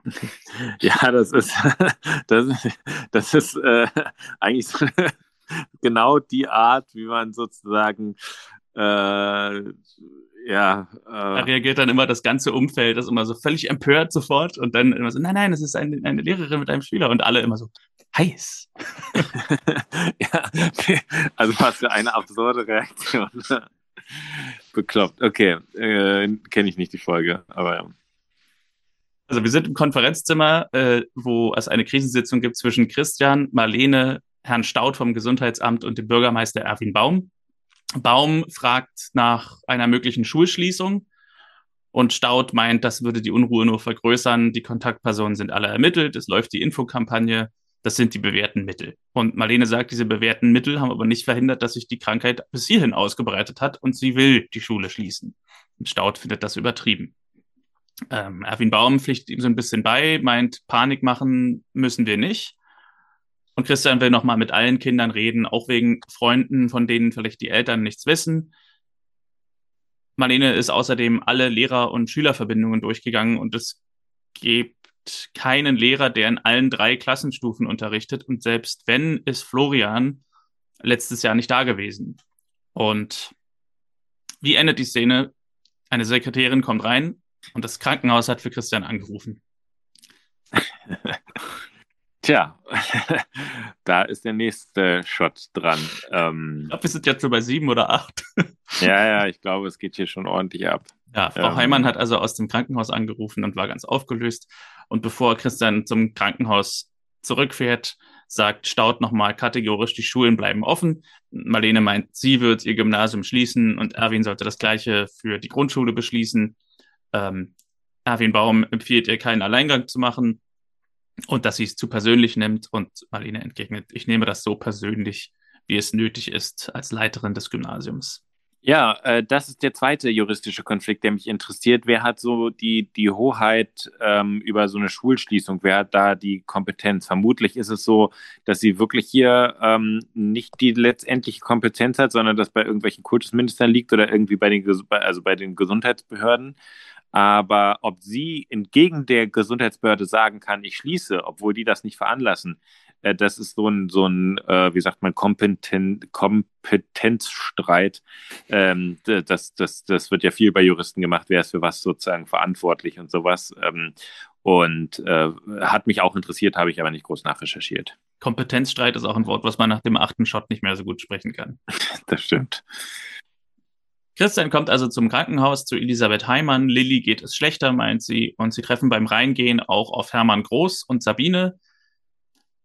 Ja, das ist, das, das ist äh, eigentlich so genau die Art, wie man sozusagen äh, ja. Äh, da reagiert dann immer das ganze Umfeld, das immer so völlig empört sofort und dann immer so, nein, nein, es ist eine, eine Lehrerin mit einem Schüler und alle immer so, heiß. ja, also was für eine absurde Reaktion. Bekloppt. Okay, äh, kenne ich nicht die Folge, aber ja. Also wir sind im Konferenzzimmer, äh, wo es eine Krisensitzung gibt zwischen Christian, Marlene, Herrn Staud vom Gesundheitsamt und dem Bürgermeister Erwin Baum. Baum fragt nach einer möglichen Schulschließung und Staud meint, das würde die Unruhe nur vergrößern. Die Kontaktpersonen sind alle ermittelt, es läuft die Infokampagne, das sind die bewährten Mittel. Und Marlene sagt, diese bewährten Mittel haben aber nicht verhindert, dass sich die Krankheit bis hierhin ausgebreitet hat und sie will die Schule schließen. Und Staud findet das übertrieben. Ähm, Erwin Baum pflichtet ihm so ein bisschen bei, meint, Panik machen müssen wir nicht. Und Christian will nochmal mit allen Kindern reden, auch wegen Freunden, von denen vielleicht die Eltern nichts wissen. Marlene ist außerdem alle Lehrer- und Schülerverbindungen durchgegangen und es gibt keinen Lehrer, der in allen drei Klassenstufen unterrichtet. Und selbst wenn, ist Florian letztes Jahr nicht da gewesen. Und wie endet die Szene? Eine Sekretärin kommt rein und das Krankenhaus hat für Christian angerufen. Tja, da ist der nächste Shot dran. Ähm, ich glaube, wir sind jetzt so bei sieben oder acht. ja, ja, ich glaube, es geht hier schon ordentlich ab. Ja, Frau ähm, Heimann hat also aus dem Krankenhaus angerufen und war ganz aufgelöst. Und bevor Christian zum Krankenhaus zurückfährt, sagt Staud nochmal kategorisch, die Schulen bleiben offen. Marlene meint, sie wird ihr Gymnasium schließen und Erwin sollte das Gleiche für die Grundschule beschließen. Ähm, Erwin Baum empfiehlt ihr, keinen Alleingang zu machen und dass sie es zu persönlich nimmt. Und Marlene entgegnet, ich nehme das so persönlich, wie es nötig ist als Leiterin des Gymnasiums. Ja, äh, das ist der zweite juristische Konflikt, der mich interessiert. Wer hat so die, die Hoheit ähm, über so eine Schulschließung? Wer hat da die Kompetenz? Vermutlich ist es so, dass sie wirklich hier ähm, nicht die letztendliche Kompetenz hat, sondern dass bei irgendwelchen Kultusministern liegt oder irgendwie bei den, also bei den Gesundheitsbehörden. Aber ob sie entgegen der Gesundheitsbehörde sagen kann, ich schließe, obwohl die das nicht veranlassen, äh, das ist so ein, so ein äh, wie sagt man, Kompeten Kompetenzstreit. Ähm, das, das, das wird ja viel bei Juristen gemacht, wer ist für was sozusagen verantwortlich und sowas. Ähm, und äh, hat mich auch interessiert, habe ich aber nicht groß nachrecherchiert. Kompetenzstreit ist auch ein Wort, was man nach dem achten Shot nicht mehr so gut sprechen kann. das stimmt. Christian kommt also zum Krankenhaus zu Elisabeth Heimann. Lilly geht es schlechter, meint sie. Und sie treffen beim Reingehen auch auf Hermann Groß und Sabine.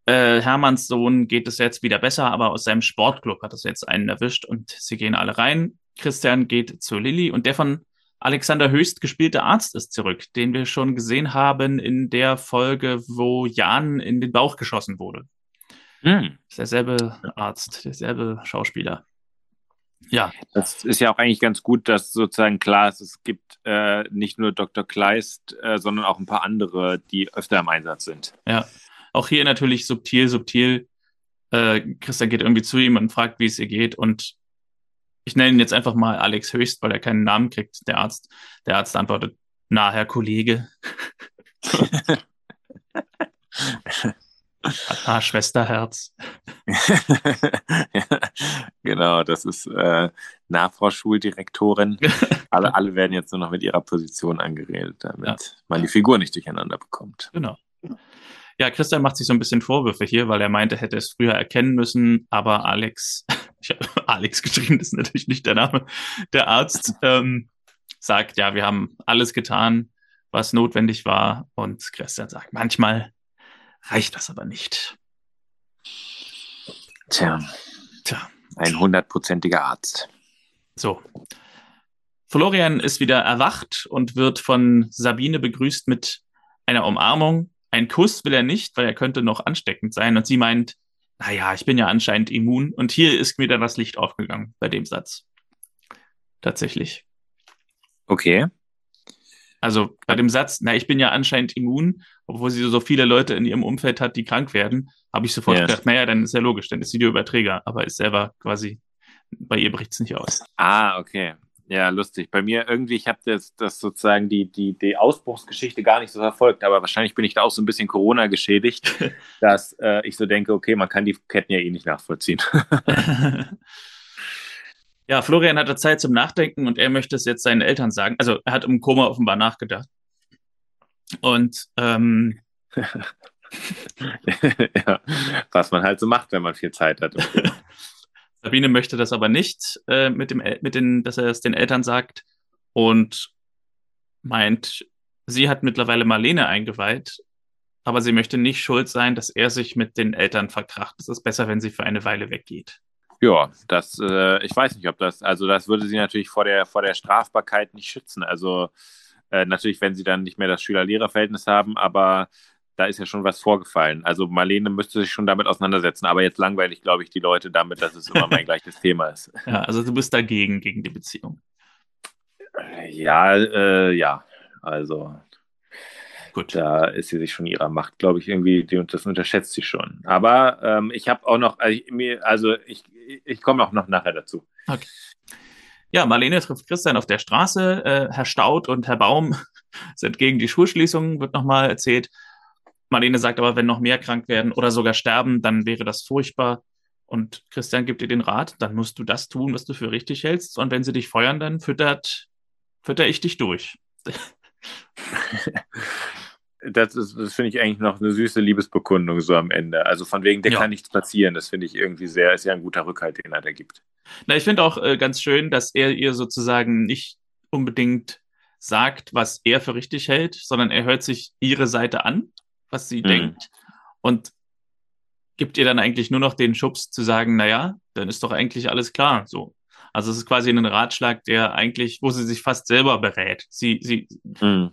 Äh, Hermanns Sohn geht es jetzt wieder besser, aber aus seinem Sportclub hat es jetzt einen erwischt und sie gehen alle rein. Christian geht zu Lilly und der von Alexander Höchst gespielte Arzt ist zurück, den wir schon gesehen haben in der Folge, wo Jan in den Bauch geschossen wurde. Hm. Derselbe Arzt, derselbe Schauspieler. Ja. Das ist ja auch eigentlich ganz gut, dass sozusagen klar ist, es gibt äh, nicht nur Dr. Kleist, äh, sondern auch ein paar andere, die öfter im Einsatz sind. Ja. Auch hier natürlich subtil, subtil. Äh, Christian geht irgendwie zu ihm und fragt, wie es ihr geht. Und ich nenne ihn jetzt einfach mal Alex Höchst, weil er keinen Namen kriegt, der Arzt. Der Arzt antwortet, na, Herr Kollege. Ah, Schwesterherz. genau, das ist äh, Nachfrau-Schuldirektorin. alle, alle werden jetzt nur noch mit ihrer Position angeredet, damit ja. man die Figur nicht durcheinander bekommt. Genau. Ja, Christian macht sich so ein bisschen Vorwürfe hier, weil er meinte, er hätte es früher erkennen müssen, aber Alex ich habe Alex geschrieben, das ist natürlich nicht der Name, der Arzt, ähm, sagt, ja, wir haben alles getan, was notwendig war. Und Christian sagt, manchmal reicht das aber nicht. Tja. Tja. Ein hundertprozentiger Arzt. So. Florian ist wieder erwacht und wird von Sabine begrüßt mit einer Umarmung. Ein Kuss will er nicht, weil er könnte noch ansteckend sein. Und sie meint, naja, ich bin ja anscheinend immun. Und hier ist wieder das Licht aufgegangen bei dem Satz. Tatsächlich. Okay. Also bei dem Satz, na, ich bin ja anscheinend immun, obwohl sie so viele Leute in ihrem Umfeld hat, die krank werden, habe ich sofort ja. gedacht, naja, dann ist ja logisch, dann ist sie der Überträger, aber ist selber quasi, bei ihr bricht es nicht aus. Ah, okay. Ja, lustig. Bei mir irgendwie, ich habe das, das sozusagen die, die, die Ausbruchsgeschichte gar nicht so verfolgt, aber wahrscheinlich bin ich da auch so ein bisschen Corona geschädigt, dass äh, ich so denke, okay, man kann die Ketten ja eh nicht nachvollziehen. ja, Florian hatte Zeit zum Nachdenken und er möchte es jetzt seinen Eltern sagen. Also er hat im Koma offenbar nachgedacht. Und ähm, ja, was man halt so macht, wenn man viel Zeit hat. Sabine möchte das aber nicht, äh, mit dem, mit den, dass er es den Eltern sagt und meint, sie hat mittlerweile Marlene eingeweiht, aber sie möchte nicht schuld sein, dass er sich mit den Eltern verkracht. Es ist besser, wenn sie für eine Weile weggeht. Ja, das, äh, ich weiß nicht, ob das, also das würde sie natürlich vor der, vor der Strafbarkeit nicht schützen. Also äh, natürlich, wenn sie dann nicht mehr das Schüler-Lehrer-Verhältnis haben, aber da ist ja schon was vorgefallen. Also Marlene müsste sich schon damit auseinandersetzen, aber jetzt langweilig, glaube ich, die Leute damit, dass es immer mein gleiches Thema ist. Ja, also du bist dagegen, gegen die Beziehung. Ja, äh, ja, also Gut. Da ist sie sich schon ihrer Macht, glaube ich, irgendwie, die, das unterschätzt sie schon. Aber ähm, ich habe auch noch, also ich, also ich, ich komme auch noch nachher dazu. Okay. Ja, Marlene trifft Christian auf der Straße. Äh, Herr Staud und Herr Baum sind gegen die Schulschließung, wird nochmal erzählt. Marlene sagt aber, wenn noch mehr krank werden oder sogar sterben, dann wäre das furchtbar. Und Christian gibt dir den Rat, dann musst du das tun, was du für richtig hältst. Und wenn sie dich feuern, dann füttert, fütter ich dich durch. das, das finde ich eigentlich noch eine süße Liebesbekundung so am Ende. Also von wegen, der ja. kann nichts passieren. Das finde ich irgendwie sehr, ist ja ein guter Rückhalt, den er da gibt. Na, ich finde auch äh, ganz schön, dass er ihr sozusagen nicht unbedingt sagt, was er für richtig hält, sondern er hört sich ihre Seite an was sie mhm. denkt und gibt ihr dann eigentlich nur noch den Schubs zu sagen, naja, dann ist doch eigentlich alles klar. So. Also es ist quasi ein Ratschlag, der eigentlich, wo sie sich fast selber berät. Sie, sie, mhm.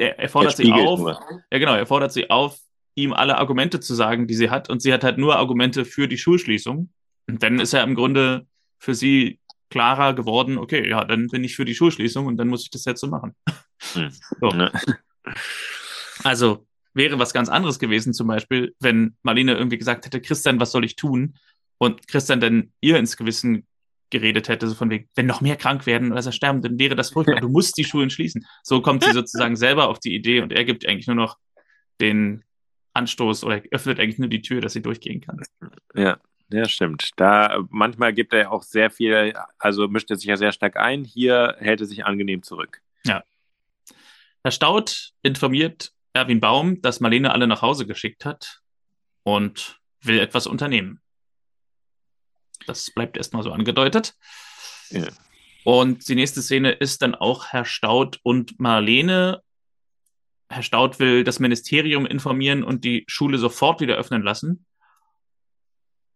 Er, er fordert sie auf. Nur. Ja, genau, er fordert sie auf, ihm alle Argumente zu sagen, die sie hat. Und sie hat halt nur Argumente für die Schulschließung. Und dann ist er im Grunde für sie klarer geworden, okay, ja, dann bin ich für die Schulschließung und dann muss ich das jetzt so machen. Mhm. So. Also, wäre was ganz anderes gewesen, zum Beispiel, wenn Marlene irgendwie gesagt hätte, Christian, was soll ich tun? Und Christian dann ihr ins Gewissen geredet hätte, so von wegen, wenn noch mehr krank werden oder sterben, dann wäre das furchtbar. Du musst die Schulen schließen. So kommt sie sozusagen selber auf die Idee und er gibt eigentlich nur noch den Anstoß oder öffnet eigentlich nur die Tür, dass sie durchgehen kann. Ja, ja, stimmt. Da manchmal gibt er auch sehr viel, also mischt er sich ja sehr stark ein. Hier hält er sich angenehm zurück. Ja. Herr Staud informiert Erwin Baum, dass Marlene alle nach Hause geschickt hat und will etwas unternehmen. Das bleibt erstmal so angedeutet. Ja. Und die nächste Szene ist dann auch Herr Staud und Marlene. Herr Staud will das Ministerium informieren und die Schule sofort wieder öffnen lassen.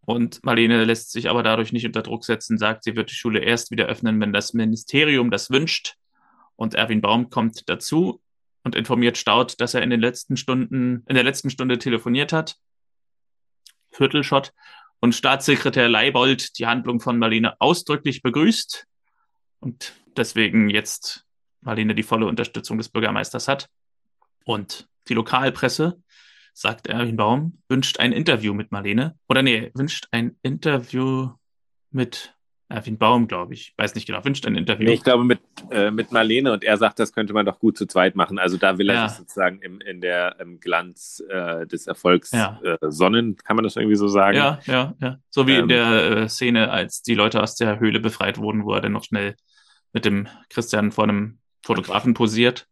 Und Marlene lässt sich aber dadurch nicht unter Druck setzen, sagt, sie wird die Schule erst wieder öffnen, wenn das Ministerium das wünscht. Und Erwin Baum kommt dazu und informiert Staud, dass er in den letzten Stunden, in der letzten Stunde telefoniert hat. Viertelshot. Und Staatssekretär Leibold die Handlung von Marlene ausdrücklich begrüßt und deswegen jetzt Marlene die volle Unterstützung des Bürgermeisters hat. Und die Lokalpresse, sagt Erwin Baum, wünscht ein Interview mit Marlene. Oder nee, wünscht ein Interview mit Erwin Baum, glaube ich. Weiß nicht genau, wünscht ein Interview. Nee, ich glaube mit, äh, mit Marlene und er sagt, das könnte man doch gut zu zweit machen. Also da will er ja. sich sozusagen im, in der im Glanz äh, des Erfolgs ja. äh, sonnen, kann man das irgendwie so sagen? Ja, ja, ja. So wie ähm, in der äh, Szene, als die Leute aus der Höhle befreit wurden, wo er dann noch schnell mit dem Christian vor einem Fotografen posiert.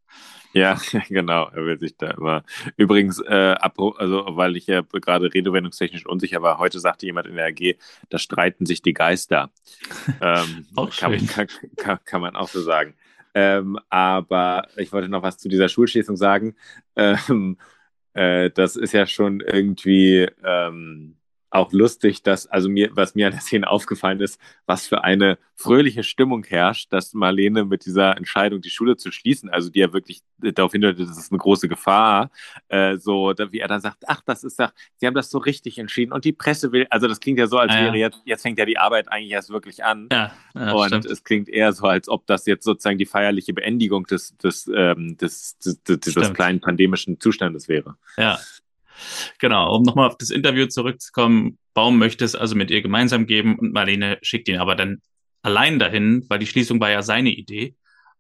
Ja, genau. Er will sich da immer. Übrigens, äh, also weil ich ja gerade redewendungstechnisch unsicher war, heute sagte jemand in der AG, da streiten sich die Geister. ähm, auch kann, kann, kann, kann, man auch so sagen. Ähm, aber ich wollte noch was zu dieser Schulschließung sagen. Ähm, äh, das ist ja schon irgendwie ähm, auch lustig, dass, also mir, was mir an der Szene aufgefallen ist, was für eine fröhliche Stimmung herrscht, dass Marlene mit dieser Entscheidung, die Schule zu schließen, also die ja wirklich darauf hindeutet, das ist eine große Gefahr, äh, so, wie er dann sagt, ach, das ist doch, sie haben das so richtig entschieden und die Presse will, also das klingt ja so, als wäre jetzt, jetzt fängt ja die Arbeit eigentlich erst wirklich an. Ja, ja und stimmt. es klingt eher so, als ob das jetzt sozusagen die feierliche Beendigung des, des, ähm, des, des, des, des kleinen pandemischen Zustandes wäre. Ja, Genau, um nochmal auf das Interview zurückzukommen. Baum möchte es also mit ihr gemeinsam geben und Marlene schickt ihn aber dann allein dahin, weil die Schließung war ja seine Idee.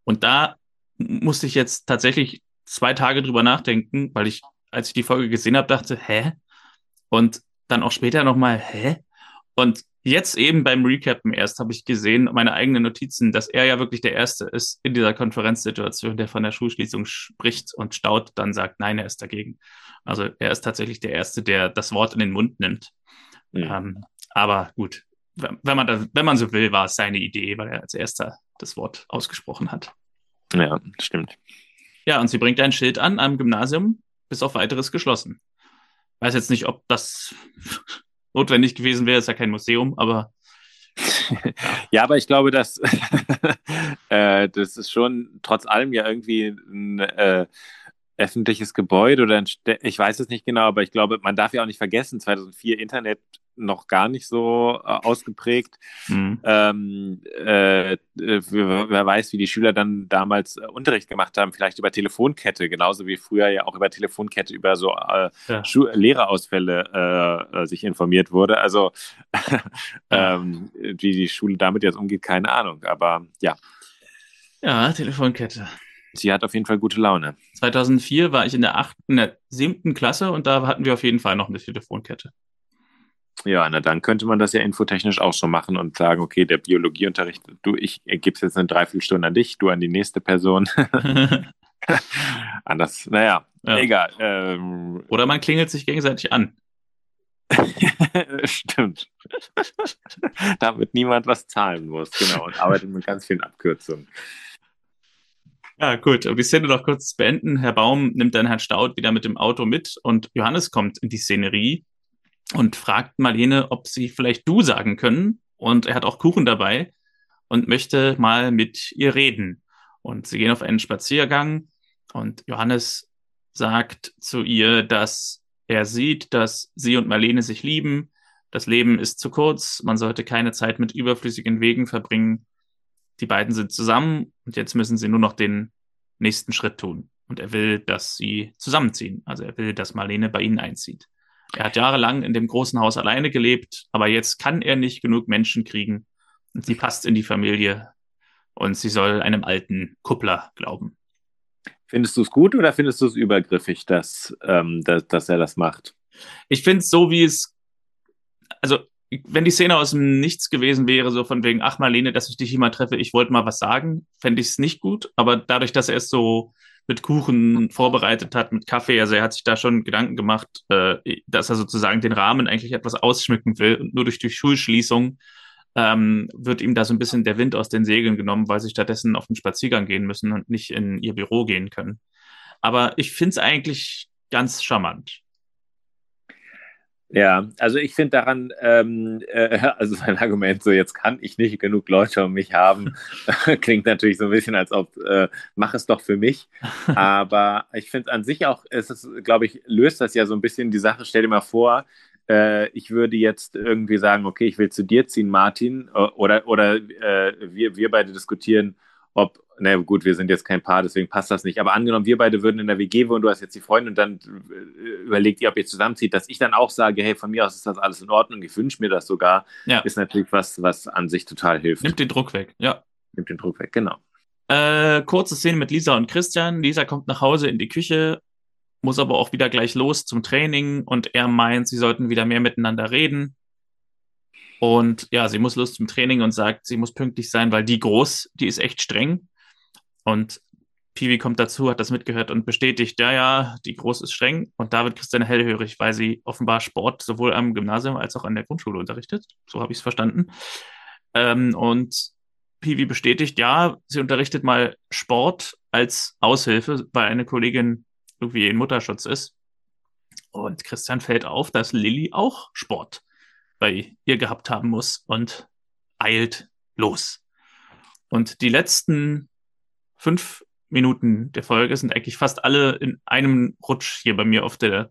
Und da musste ich jetzt tatsächlich zwei Tage drüber nachdenken, weil ich, als ich die Folge gesehen habe, dachte, hä? Und dann auch später nochmal, hä? Und jetzt eben beim Recappen erst habe ich gesehen, meine eigenen Notizen, dass er ja wirklich der Erste ist in dieser Konferenzsituation, der von der Schulschließung spricht und Staud dann sagt, nein, er ist dagegen. Also er ist tatsächlich der Erste, der das Wort in den Mund nimmt. Mhm. Ähm, aber gut, wenn man, da, wenn man so will, war es seine Idee, weil er als Erster das Wort ausgesprochen hat. Ja, stimmt. Ja, und sie bringt ein Schild an am Gymnasium, bis auf weiteres geschlossen. Weiß jetzt nicht, ob das notwendig gewesen wäre, ist ja kein Museum, aber. ja, aber ich glaube, dass äh, das ist schon trotz allem ja irgendwie ein äh, öffentliches Gebäude oder ein St ich weiß es nicht genau, aber ich glaube, man darf ja auch nicht vergessen, 2004 Internet noch gar nicht so äh, ausgeprägt. Mhm. Ähm, äh, wer, wer, weiß, wie die Schüler dann damals äh, Unterricht gemacht haben, vielleicht über Telefonkette, genauso wie früher ja auch über Telefonkette über so äh, ja. Lehrerausfälle äh, äh, sich informiert wurde. Also ähm, wie die Schule damit jetzt umgeht, keine Ahnung. Aber ja. Ja, Telefonkette. Sie hat auf jeden Fall gute Laune. 2004 war ich in der achten, in der siebten Klasse und da hatten wir auf jeden Fall noch eine Telefonkette. Ja, na dann könnte man das ja infotechnisch auch schon machen und sagen, okay, der Biologieunterricht, du, ich gebe jetzt eine Dreiviertelstunde an dich, du an die nächste Person. Anders, naja, ja. egal. Ähm, Oder man klingelt sich gegenseitig an. Stimmt. Damit niemand was zahlen muss, genau, und arbeitet mit ganz vielen Abkürzungen. Ja, gut. Um die Szene noch kurz zu beenden. Herr Baum nimmt dann Herrn Staud wieder mit dem Auto mit und Johannes kommt in die Szenerie und fragt Marlene, ob sie vielleicht du sagen können. Und er hat auch Kuchen dabei und möchte mal mit ihr reden. Und sie gehen auf einen Spaziergang und Johannes sagt zu ihr, dass er sieht, dass sie und Marlene sich lieben. Das Leben ist zu kurz. Man sollte keine Zeit mit überflüssigen Wegen verbringen. Die beiden sind zusammen und jetzt müssen sie nur noch den nächsten Schritt tun. Und er will, dass sie zusammenziehen. Also er will, dass Marlene bei ihnen einzieht. Er hat jahrelang in dem großen Haus alleine gelebt, aber jetzt kann er nicht genug Menschen kriegen. Und sie passt in die Familie und sie soll einem alten Kuppler glauben. Findest du es gut oder findest du es übergriffig, dass, ähm, dass, dass er das macht? Ich finde es so, wie es. Also, wenn die Szene aus dem Nichts gewesen wäre, so von wegen, ach Marlene, dass ich dich hier mal treffe, ich wollte mal was sagen, fände ich es nicht gut. Aber dadurch, dass er es so mit Kuchen vorbereitet hat, mit Kaffee. Also er hat sich da schon Gedanken gemacht, äh, dass er sozusagen den Rahmen eigentlich etwas ausschmücken will. Und nur durch die Schulschließung ähm, wird ihm da so ein bisschen der Wind aus den Segeln genommen, weil sie stattdessen auf den Spaziergang gehen müssen und nicht in ihr Büro gehen können. Aber ich finde es eigentlich ganz charmant. Ja, also ich finde daran, ähm, äh, also sein Argument, so jetzt kann ich nicht genug Leute um mich haben, klingt natürlich so ein bisschen, als ob, äh, mach es doch für mich. Aber ich finde an sich auch, es ist, glaube ich, löst das ja so ein bisschen die Sache. Stell dir mal vor, äh, ich würde jetzt irgendwie sagen, okay, ich will zu dir ziehen, Martin, oder, oder äh, wir, wir beide diskutieren, ob, na gut, wir sind jetzt kein Paar, deswegen passt das nicht. Aber angenommen, wir beide würden in der WG wohnen, du hast jetzt die Freundin und dann äh, überlegt ihr, ob ihr zusammenzieht, dass ich dann auch sage, hey, von mir aus ist das alles in Ordnung, ich wünsche mir das sogar, ja. ist natürlich was, was an sich total hilft. Nimmt den Druck weg, ja. Nimmt den Druck weg, genau. Äh, kurze Szene mit Lisa und Christian. Lisa kommt nach Hause in die Küche, muss aber auch wieder gleich los zum Training und er meint, sie sollten wieder mehr miteinander reden. Und ja, sie muss Lust zum Training und sagt, sie muss pünktlich sein, weil die groß, die ist echt streng. Und Piwi kommt dazu, hat das mitgehört und bestätigt, ja, ja, die Groß ist streng und da wird Christiane hellhörig, weil sie offenbar Sport sowohl am Gymnasium als auch an der Grundschule unterrichtet. So habe ich es verstanden. Ähm, und Piwi bestätigt, ja, sie unterrichtet mal Sport als Aushilfe, weil eine Kollegin irgendwie in Mutterschutz ist. Und Christian fällt auf, dass Lilly auch Sport bei ihr gehabt haben muss und eilt los. Und die letzten fünf Minuten der Folge sind eigentlich fast alle in einem Rutsch hier bei mir auf der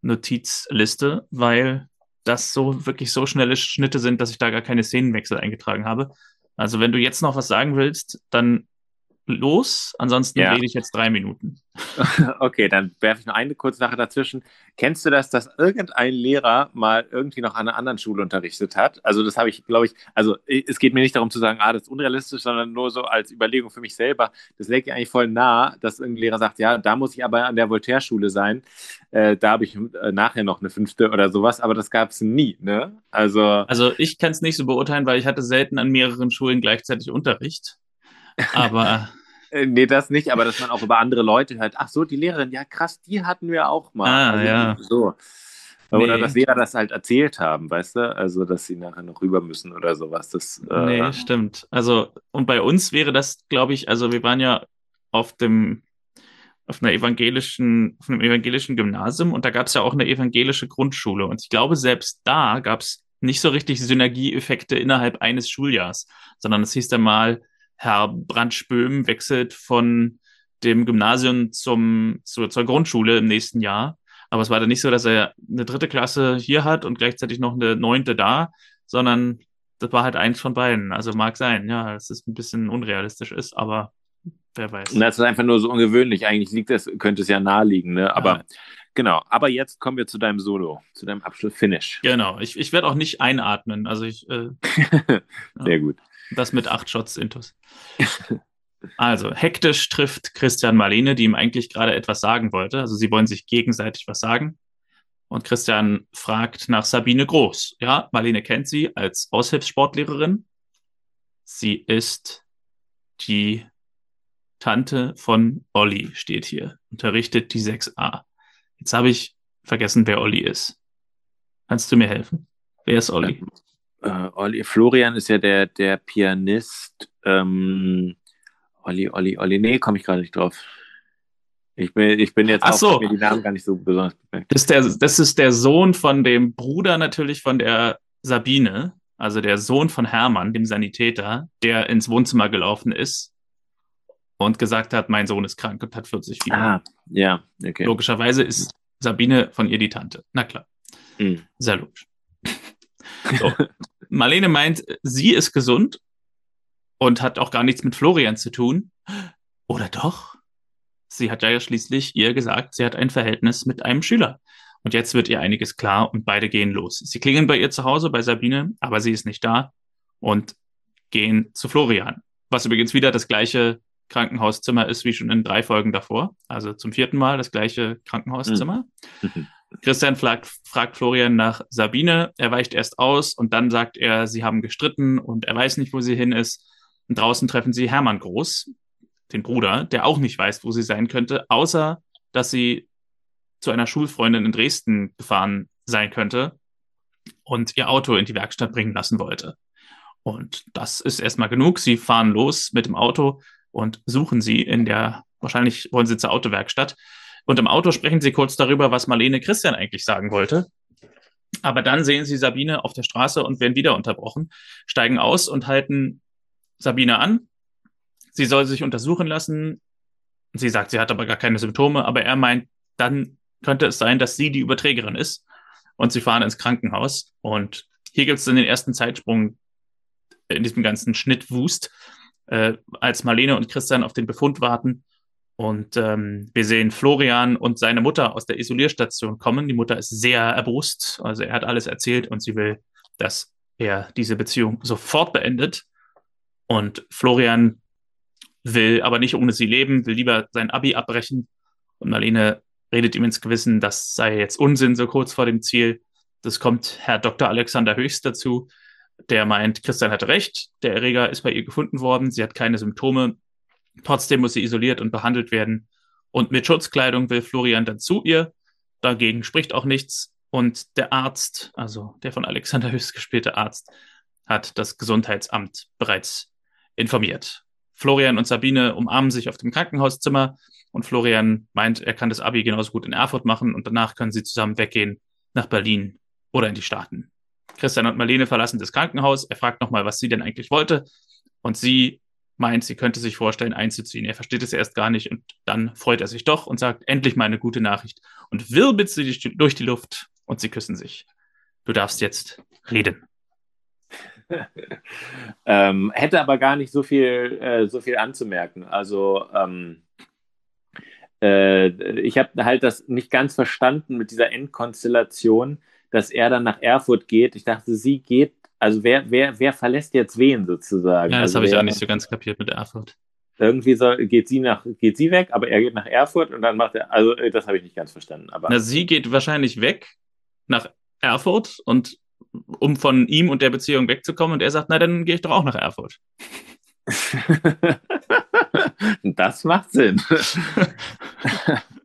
Notizliste, weil das so wirklich so schnelle Schnitte sind, dass ich da gar keine Szenenwechsel eingetragen habe. Also wenn du jetzt noch was sagen willst, dann los. Ansonsten ja. rede ich jetzt drei Minuten. Okay, dann werfe ich noch eine kurze Sache dazwischen. Kennst du das, dass irgendein Lehrer mal irgendwie noch an einer anderen Schule unterrichtet hat? Also das habe ich, glaube ich, also es geht mir nicht darum zu sagen, ah, das ist unrealistisch, sondern nur so als Überlegung für mich selber. Das legt ja eigentlich voll nah, dass irgendein Lehrer sagt, ja, da muss ich aber an der Voltaire-Schule sein. Äh, da habe ich äh, nachher noch eine fünfte oder sowas, aber das gab es nie, ne? Also, also ich kann es nicht so beurteilen, weil ich hatte selten an mehreren Schulen gleichzeitig Unterricht. Aber. Äh, nee, das nicht, aber dass man auch über andere Leute hört. Ach so, die Lehrerin, ja krass, die hatten wir auch mal. Ah, also, ja. So. Oder nee. dass Lehrer das halt erzählt haben, weißt du? Also, dass sie nachher noch rüber müssen oder sowas. Das, äh... Nee, stimmt. Also, und bei uns wäre das, glaube ich, also wir waren ja auf dem, auf einer evangelischen, auf einem evangelischen Gymnasium und da gab es ja auch eine evangelische Grundschule. Und ich glaube, selbst da gab es nicht so richtig Synergieeffekte innerhalb eines Schuljahrs, sondern es hieß dann mal, Herr Brandspöhm wechselt von dem Gymnasium zum, zur, zur Grundschule im nächsten Jahr. Aber es war dann nicht so, dass er eine dritte Klasse hier hat und gleichzeitig noch eine neunte da, sondern das war halt eins von beiden. Also mag sein, ja, dass es ein bisschen unrealistisch ist, aber wer weiß. Und das ist einfach nur so ungewöhnlich. Eigentlich liegt das, könnte es ja naheliegen, ne? Aber ja. genau. Aber jetzt kommen wir zu deinem Solo, zu deinem Abschluss-Finish. Genau. Ich, ich werde auch nicht einatmen. Also ich. Äh, Sehr ja. gut. Das mit acht Shots Intus. Also, hektisch trifft Christian Marlene, die ihm eigentlich gerade etwas sagen wollte. Also, sie wollen sich gegenseitig was sagen. Und Christian fragt nach Sabine Groß. Ja, Marlene kennt sie als Aushilfssportlehrerin. Sie ist die Tante von Olli, steht hier. Unterrichtet die 6a. Jetzt habe ich vergessen, wer Olli ist. Kannst du mir helfen? Wer ist Olli? Äh, Olli, Florian ist ja der, der Pianist. Ähm, Olli, Olli, Olli, nee, komme ich gerade nicht drauf. Ich bin, ich bin jetzt Ach so. mir die Namen gar nicht so besonders perfekt. Das ist, der, das ist der Sohn von dem Bruder natürlich von der Sabine, also der Sohn von Hermann, dem Sanitäter, der ins Wohnzimmer gelaufen ist und gesagt hat, mein Sohn ist krank und hat 40 Fieber. Ah, ja, okay. Logischerweise ist Sabine von ihr die Tante. Na klar. Mhm. Sehr logisch. So. Marlene meint, sie ist gesund und hat auch gar nichts mit Florian zu tun. Oder doch? Sie hat ja schließlich ihr gesagt, sie hat ein Verhältnis mit einem Schüler. Und jetzt wird ihr einiges klar und beide gehen los. Sie klingeln bei ihr zu Hause, bei Sabine, aber sie ist nicht da und gehen zu Florian. Was übrigens wieder das gleiche Krankenhauszimmer ist wie schon in drei Folgen davor. Also zum vierten Mal das gleiche Krankenhauszimmer. Mhm. Christian fragt, fragt Florian nach Sabine. Er weicht erst aus und dann sagt er, sie haben gestritten und er weiß nicht, wo sie hin ist. Und draußen treffen sie Hermann Groß, den Bruder, der auch nicht weiß, wo sie sein könnte, außer dass sie zu einer Schulfreundin in Dresden gefahren sein könnte und ihr Auto in die Werkstatt bringen lassen wollte. Und das ist erstmal genug. Sie fahren los mit dem Auto und suchen sie in der, wahrscheinlich wollen sie zur Autowerkstatt und im Auto sprechen sie kurz darüber, was Marlene Christian eigentlich sagen wollte. Aber dann sehen sie Sabine auf der Straße und werden wieder unterbrochen, steigen aus und halten Sabine an. Sie soll sich untersuchen lassen. Sie sagt, sie hat aber gar keine Symptome, aber er meint, dann könnte es sein, dass sie die Überträgerin ist. Und sie fahren ins Krankenhaus. Und hier gibt es dann den ersten Zeitsprung in diesem ganzen Schnittwust, äh, als Marlene und Christian auf den Befund warten und ähm, wir sehen Florian und seine Mutter aus der Isolierstation kommen. Die Mutter ist sehr erbost, also er hat alles erzählt und sie will, dass er diese Beziehung sofort beendet. Und Florian will aber nicht ohne sie leben, will lieber sein Abi abbrechen. Und Marlene redet ihm ins Gewissen, das sei jetzt Unsinn so kurz vor dem Ziel. Das kommt Herr Dr. Alexander Höchst dazu, der meint, Christian hatte recht, der Erreger ist bei ihr gefunden worden, sie hat keine Symptome, Trotzdem muss sie isoliert und behandelt werden. Und mit Schutzkleidung will Florian dann zu ihr. Dagegen spricht auch nichts. Und der Arzt, also der von Alexander Höchst gespielte Arzt, hat das Gesundheitsamt bereits informiert. Florian und Sabine umarmen sich auf dem Krankenhauszimmer und Florian meint, er kann das Abi genauso gut in Erfurt machen und danach können sie zusammen weggehen nach Berlin oder in die Staaten. Christian und Marlene verlassen das Krankenhaus. Er fragt nochmal, was sie denn eigentlich wollte. Und sie meint, sie könnte sich vorstellen, einzuziehen. Er versteht es erst gar nicht und dann freut er sich doch und sagt, endlich mal eine gute Nachricht und wirbelt sie durch die Luft und sie küssen sich. Du darfst jetzt reden. ähm, hätte aber gar nicht so viel, äh, so viel anzumerken. Also ähm, äh, ich habe halt das nicht ganz verstanden mit dieser Endkonstellation, dass er dann nach Erfurt geht. Ich dachte, sie geht, also wer, wer, wer verlässt jetzt wen sozusagen? Ja, das also habe ich auch nicht so ganz kapiert mit Erfurt. Irgendwie soll, geht sie nach, geht sie weg, aber er geht nach Erfurt und dann macht er, also äh, das habe ich nicht ganz verstanden. Aber Na, sie geht wahrscheinlich weg nach Erfurt und um von ihm und der Beziehung wegzukommen und er sagt, na dann gehe ich doch auch nach Erfurt. das macht Sinn.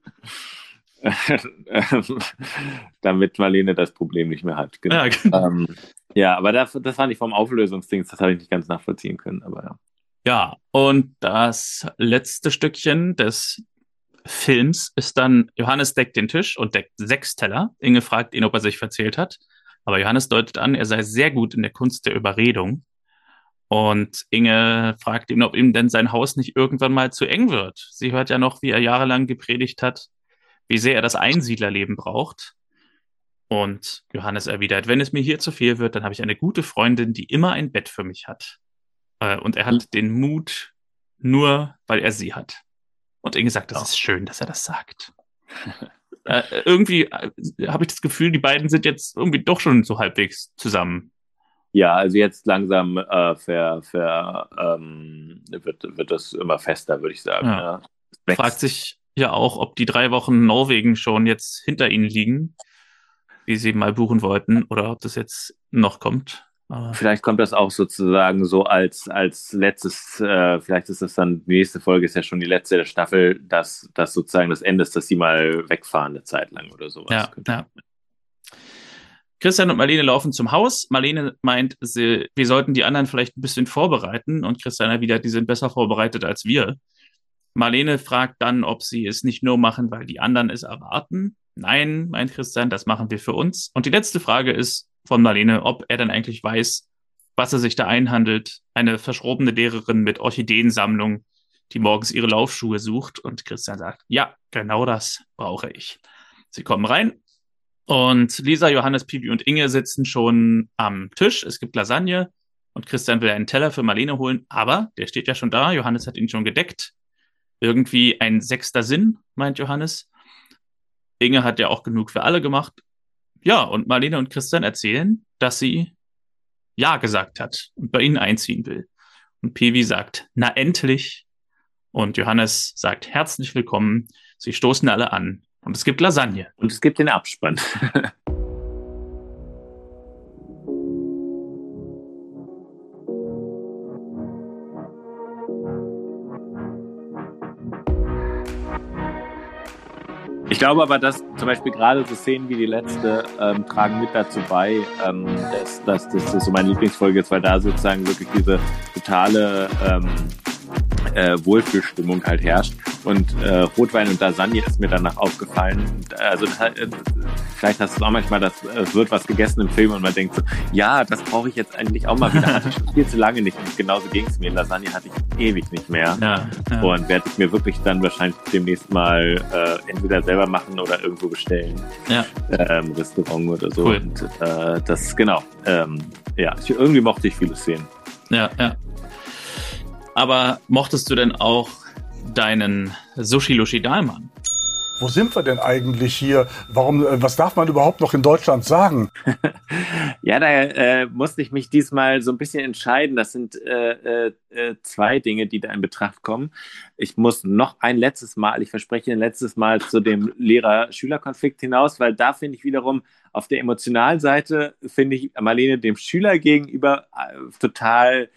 Damit Marlene das Problem nicht mehr hat. Genau. Ja, genau. Ähm, ja, aber das, das fand ich vom Auflösungsding, das habe ich nicht ganz nachvollziehen können, aber ja. Ja, und das letzte Stückchen des Films ist dann, Johannes deckt den Tisch und deckt sechs Teller. Inge fragt ihn, ob er sich verzählt hat. Aber Johannes deutet an, er sei sehr gut in der Kunst der Überredung. Und Inge fragt ihn, ob ihm denn sein Haus nicht irgendwann mal zu eng wird. Sie hört ja noch, wie er jahrelang gepredigt hat, wie sehr er das Einsiedlerleben braucht. Und Johannes erwidert, wenn es mir hier zu viel wird, dann habe ich eine gute Freundin, die immer ein Bett für mich hat. Äh, und er hat mhm. den Mut nur, weil er sie hat. Und Inge sagt, das ist schön, dass er das sagt. äh, irgendwie äh, habe ich das Gefühl, die beiden sind jetzt irgendwie doch schon so halbwegs zusammen. Ja, also jetzt langsam äh, ver, ver, ähm, wird, wird das immer fester, würde ich sagen. Ja. Ja. Fragt sich ja auch, ob die drei Wochen Norwegen schon jetzt hinter ihnen liegen, wie sie mal buchen wollten, oder ob das jetzt noch kommt. Aber vielleicht kommt das auch sozusagen so als, als letztes, äh, vielleicht ist das dann, die nächste Folge ist ja schon die letzte der Staffel, dass das sozusagen das Ende ist, dass sie mal wegfahren eine Zeit lang oder sowas. Ja, ja. Christian und Marlene laufen zum Haus. Marlene meint, sie, wir sollten die anderen vielleicht ein bisschen vorbereiten und Christian erwidert, die sind besser vorbereitet als wir. Marlene fragt dann, ob sie es nicht nur machen, weil die anderen es erwarten. Nein, meint Christian, das machen wir für uns. Und die letzte Frage ist, von Marlene, ob er dann eigentlich weiß, was er sich da einhandelt. Eine verschrobene Lehrerin mit Orchideensammlung, die morgens ihre Laufschuhe sucht. Und Christian sagt, ja, genau das brauche ich. Sie kommen rein und Lisa, Johannes, Pibi und Inge sitzen schon am Tisch. Es gibt Lasagne und Christian will einen Teller für Marlene holen, aber der steht ja schon da. Johannes hat ihn schon gedeckt. Irgendwie ein sechster Sinn, meint Johannes. Inge hat ja auch genug für alle gemacht. Ja, und Marlene und Christian erzählen, dass sie Ja gesagt hat und bei ihnen einziehen will. Und Pevi sagt, na endlich. Und Johannes sagt, herzlich willkommen. Sie stoßen alle an. Und es gibt Lasagne. Und es gibt den Abspann. Ich glaube aber, dass zum Beispiel gerade so Szenen wie die letzte ähm, tragen mit dazu bei, ähm, dass, dass, dass das so meine Lieblingsfolge ist, weil da sozusagen wirklich diese totale ähm, äh, Wohlfühlstimmung halt herrscht. Und äh, Rotwein und Lasagne ist mir danach aufgefallen. Also äh, vielleicht hast du auch manchmal, dass es wird was gegessen im Film und man denkt so, ja, das brauche ich jetzt eigentlich auch mal wieder. Hatte ich schon viel zu lange nicht. Und genauso ging es mir. Lasagne hatte ich ewig nicht mehr. Ja, ja. Und werde ich mir wirklich dann wahrscheinlich demnächst mal äh, entweder selber machen oder irgendwo bestellen. Ja. Ähm, Restaurant oder so. Cool. Und äh, das, genau. Ähm, ja, irgendwie mochte ich viele Szenen. Ja, ja. Aber mochtest du denn auch deinen Sushi Lushi Dahlmann? Wo sind wir denn eigentlich hier? Warum, äh, was darf man überhaupt noch in Deutschland sagen? ja, da äh, musste ich mich diesmal so ein bisschen entscheiden. Das sind äh, äh, zwei Dinge, die da in Betracht kommen. Ich muss noch ein letztes Mal, ich verspreche ein letztes Mal zu dem Lehrer-Schüler-Konflikt hinaus, weil da finde ich wiederum auf der emotionalen Seite, finde ich Marlene dem Schüler gegenüber äh, total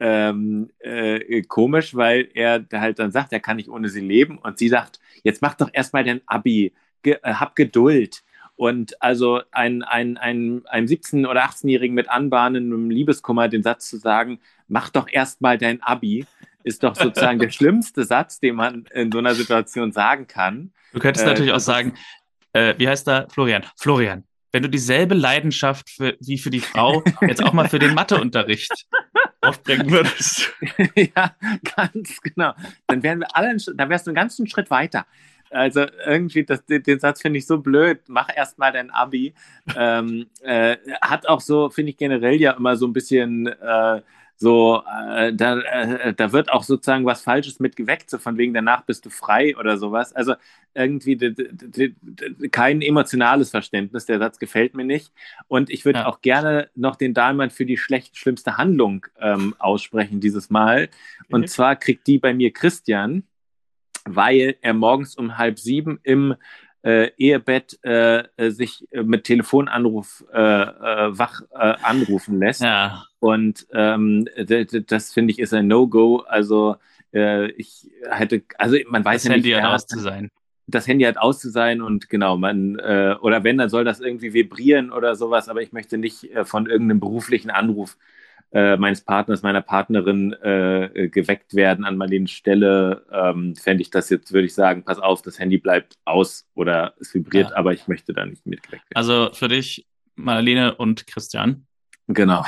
ähm, äh, komisch, weil er halt dann sagt, er kann nicht ohne sie leben. Und sie sagt, jetzt mach doch erstmal dein Abi, Ge äh, hab Geduld. Und also ein, ein, ein, einem 17- oder 18-Jährigen mit anbahnendem Liebeskummer den Satz zu sagen, mach doch erstmal dein Abi, ist doch sozusagen der schlimmste Satz, den man in so einer Situation sagen kann. Du könntest äh, natürlich auch sagen, äh, wie heißt da Florian? Florian, wenn du dieselbe Leidenschaft für, wie für die Frau jetzt auch mal für den Matheunterricht aufbringen würdest. ja, ganz genau. Dann wären wir alle, dann wärst du einen ganzen Schritt weiter. Also irgendwie, das, den Satz finde ich so blöd. Mach erst mal dein Abi. Ähm, äh, hat auch so, finde ich generell ja immer so ein bisschen äh, so, äh, da, äh, da wird auch sozusagen was Falsches mit geweckt, so von wegen danach bist du frei oder sowas. Also irgendwie kein emotionales Verständnis, der Satz gefällt mir nicht. Und ich würde ja. auch gerne noch den Dahlmann für die schlecht, schlimmste Handlung ähm, aussprechen dieses Mal. Und mhm. zwar kriegt die bei mir Christian, weil er morgens um halb sieben im äh, Ehebett äh, äh sich äh, mit Telefonanruf äh, äh, wach anrufen lässt. Ja. Und ähm, das finde ich ist ein No-Go. Also ich hätte, also man weiß das ja Handy nicht, hat aus zu sein. Das Handy hat aus zu sein und genau, man, oder wenn, dann soll das irgendwie vibrieren oder sowas, aber ich möchte nicht von irgendeinem beruflichen Anruf äh, meines Partners, meiner Partnerin äh, geweckt werden an Marlenes Stelle, ähm, fände ich das jetzt, würde ich sagen, pass auf, das Handy bleibt aus oder es vibriert, ja. aber ich möchte da nicht mitgeweckt werden. Also für dich, Marlene und Christian. Genau.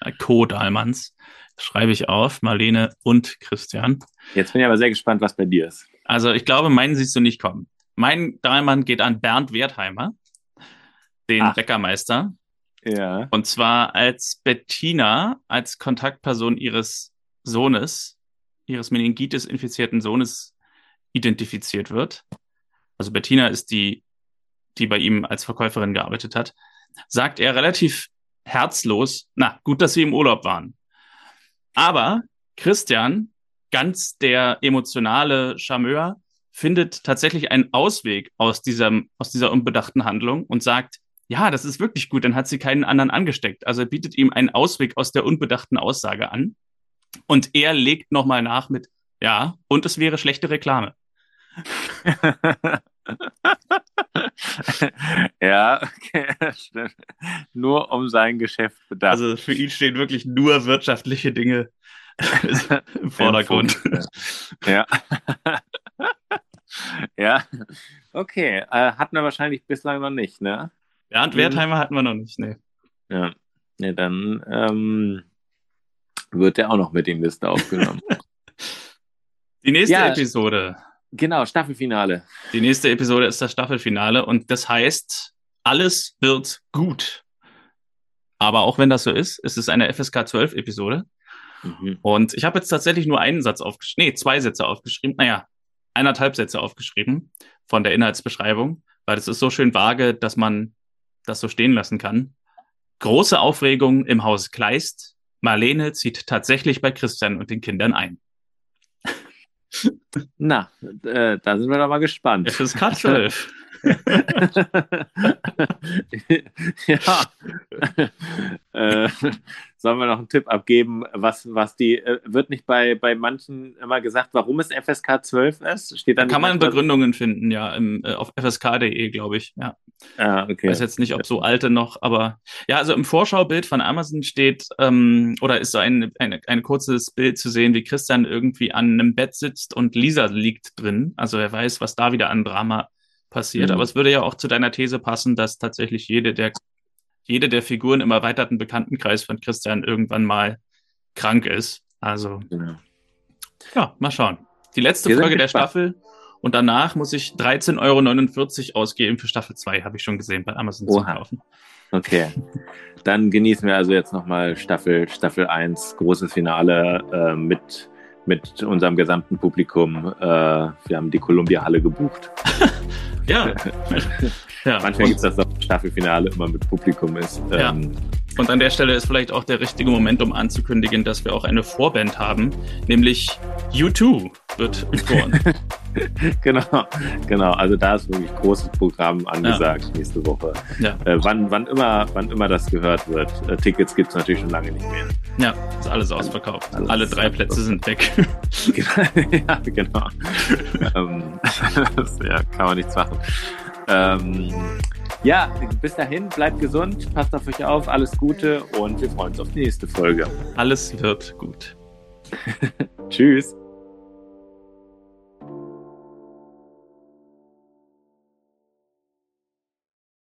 Äh, Co-Dahlmanns. Schreibe ich auf, Marlene und Christian. Jetzt bin ich aber sehr gespannt, was bei dir ist. Also ich glaube, meinen siehst du nicht kommen. Mein Dahlmann geht an Bernd Wertheimer, den Ach. Bäckermeister. Ja. Und zwar als Bettina als Kontaktperson ihres Sohnes, ihres Meningitis-infizierten Sohnes identifiziert wird. Also Bettina ist die, die bei ihm als Verkäuferin gearbeitet hat. Sagt er relativ herzlos, na, gut, dass sie im Urlaub waren. Aber Christian, ganz der emotionale Charmeur, findet tatsächlich einen Ausweg aus, diesem, aus dieser unbedachten Handlung und sagt, ja, das ist wirklich gut, dann hat sie keinen anderen angesteckt. Also er bietet ihm einen Ausweg aus der unbedachten Aussage an. Und er legt nochmal nach mit, ja, und es wäre schlechte Reklame. ja, okay, stimmt. Nur um sein Geschäft bedacht. Also für ihn stehen wirklich nur wirtschaftliche Dinge im Vordergrund. ja. ja, okay. Äh, hatten wir wahrscheinlich bislang noch nicht, ne? Bernd mhm. Wertheimer hatten wir noch nicht, ne. Ja, ne, dann ähm, wird der auch noch mit in die Liste aufgenommen. die nächste ja, Episode. Genau, Staffelfinale. Die nächste Episode ist das Staffelfinale und das heißt, alles wird gut. Aber auch wenn das so ist, ist es eine FSK 12 Episode. Mhm. Und ich habe jetzt tatsächlich nur einen Satz aufgeschrieben, nee, zwei Sätze aufgeschrieben, naja, eineinhalb Sätze aufgeschrieben von der Inhaltsbeschreibung, weil es ist so schön vage, dass man das so stehen lassen kann. Große Aufregung im Haus Kleist. Marlene zieht tatsächlich bei Christian und den Kindern ein. Na, äh, da sind wir doch mal gespannt. FSK 12. ja. äh, sollen wir noch einen Tipp abgeben, was, was die, äh, wird nicht bei, bei manchen immer gesagt, warum es FSK 12 ist? Steht da kann man Begründungen finden, ja, im, äh, auf fsk.de, glaube ich. Ja. Ah, okay. Ich weiß jetzt nicht, ob so alte noch, aber ja, also im Vorschaubild von Amazon steht, ähm, oder ist so ein, ein, ein kurzes Bild zu sehen, wie Christian irgendwie an einem Bett sitzt und Lisa liegt drin. Also er weiß, was da wieder an Drama passiert. Mhm. Aber es würde ja auch zu deiner These passen, dass tatsächlich jede der, jede der Figuren im erweiterten Bekanntenkreis von Christian irgendwann mal krank ist. Also, ja, ja mal schauen. Die letzte Wir Folge der Staffel und danach muss ich 13,49 Euro ausgeben für Staffel 2, habe ich schon gesehen, bei Amazon Oha. zu kaufen. Okay. Dann genießen wir also jetzt nochmal Staffel, Staffel 1, großes Finale äh, mit mit unserem gesamten Publikum. Äh, wir haben die Columbia Halle gebucht. ja. ja. Manchmal gibt es das Staffelfinale immer mit Publikum ist. Ja. Ähm, und an der Stelle ist vielleicht auch der richtige Moment, um anzukündigen, dass wir auch eine Vorband haben, nämlich U2 wird geboren. genau, genau. Also da ist wirklich großes Programm angesagt ja. nächste Woche. Ja. Äh, wann, wann, immer, wann immer das gehört wird. Äh, Tickets gibt es natürlich schon lange nicht mehr. Ja, ist alles ausverkauft. Alles Alle drei Plätze sind weg. ja, genau. ähm, ja, kann man nichts machen. Ähm, ja, bis dahin, bleibt gesund, passt auf euch auf, alles Gute und wir freuen uns auf die nächste Folge. Alles wird gut. Tschüss.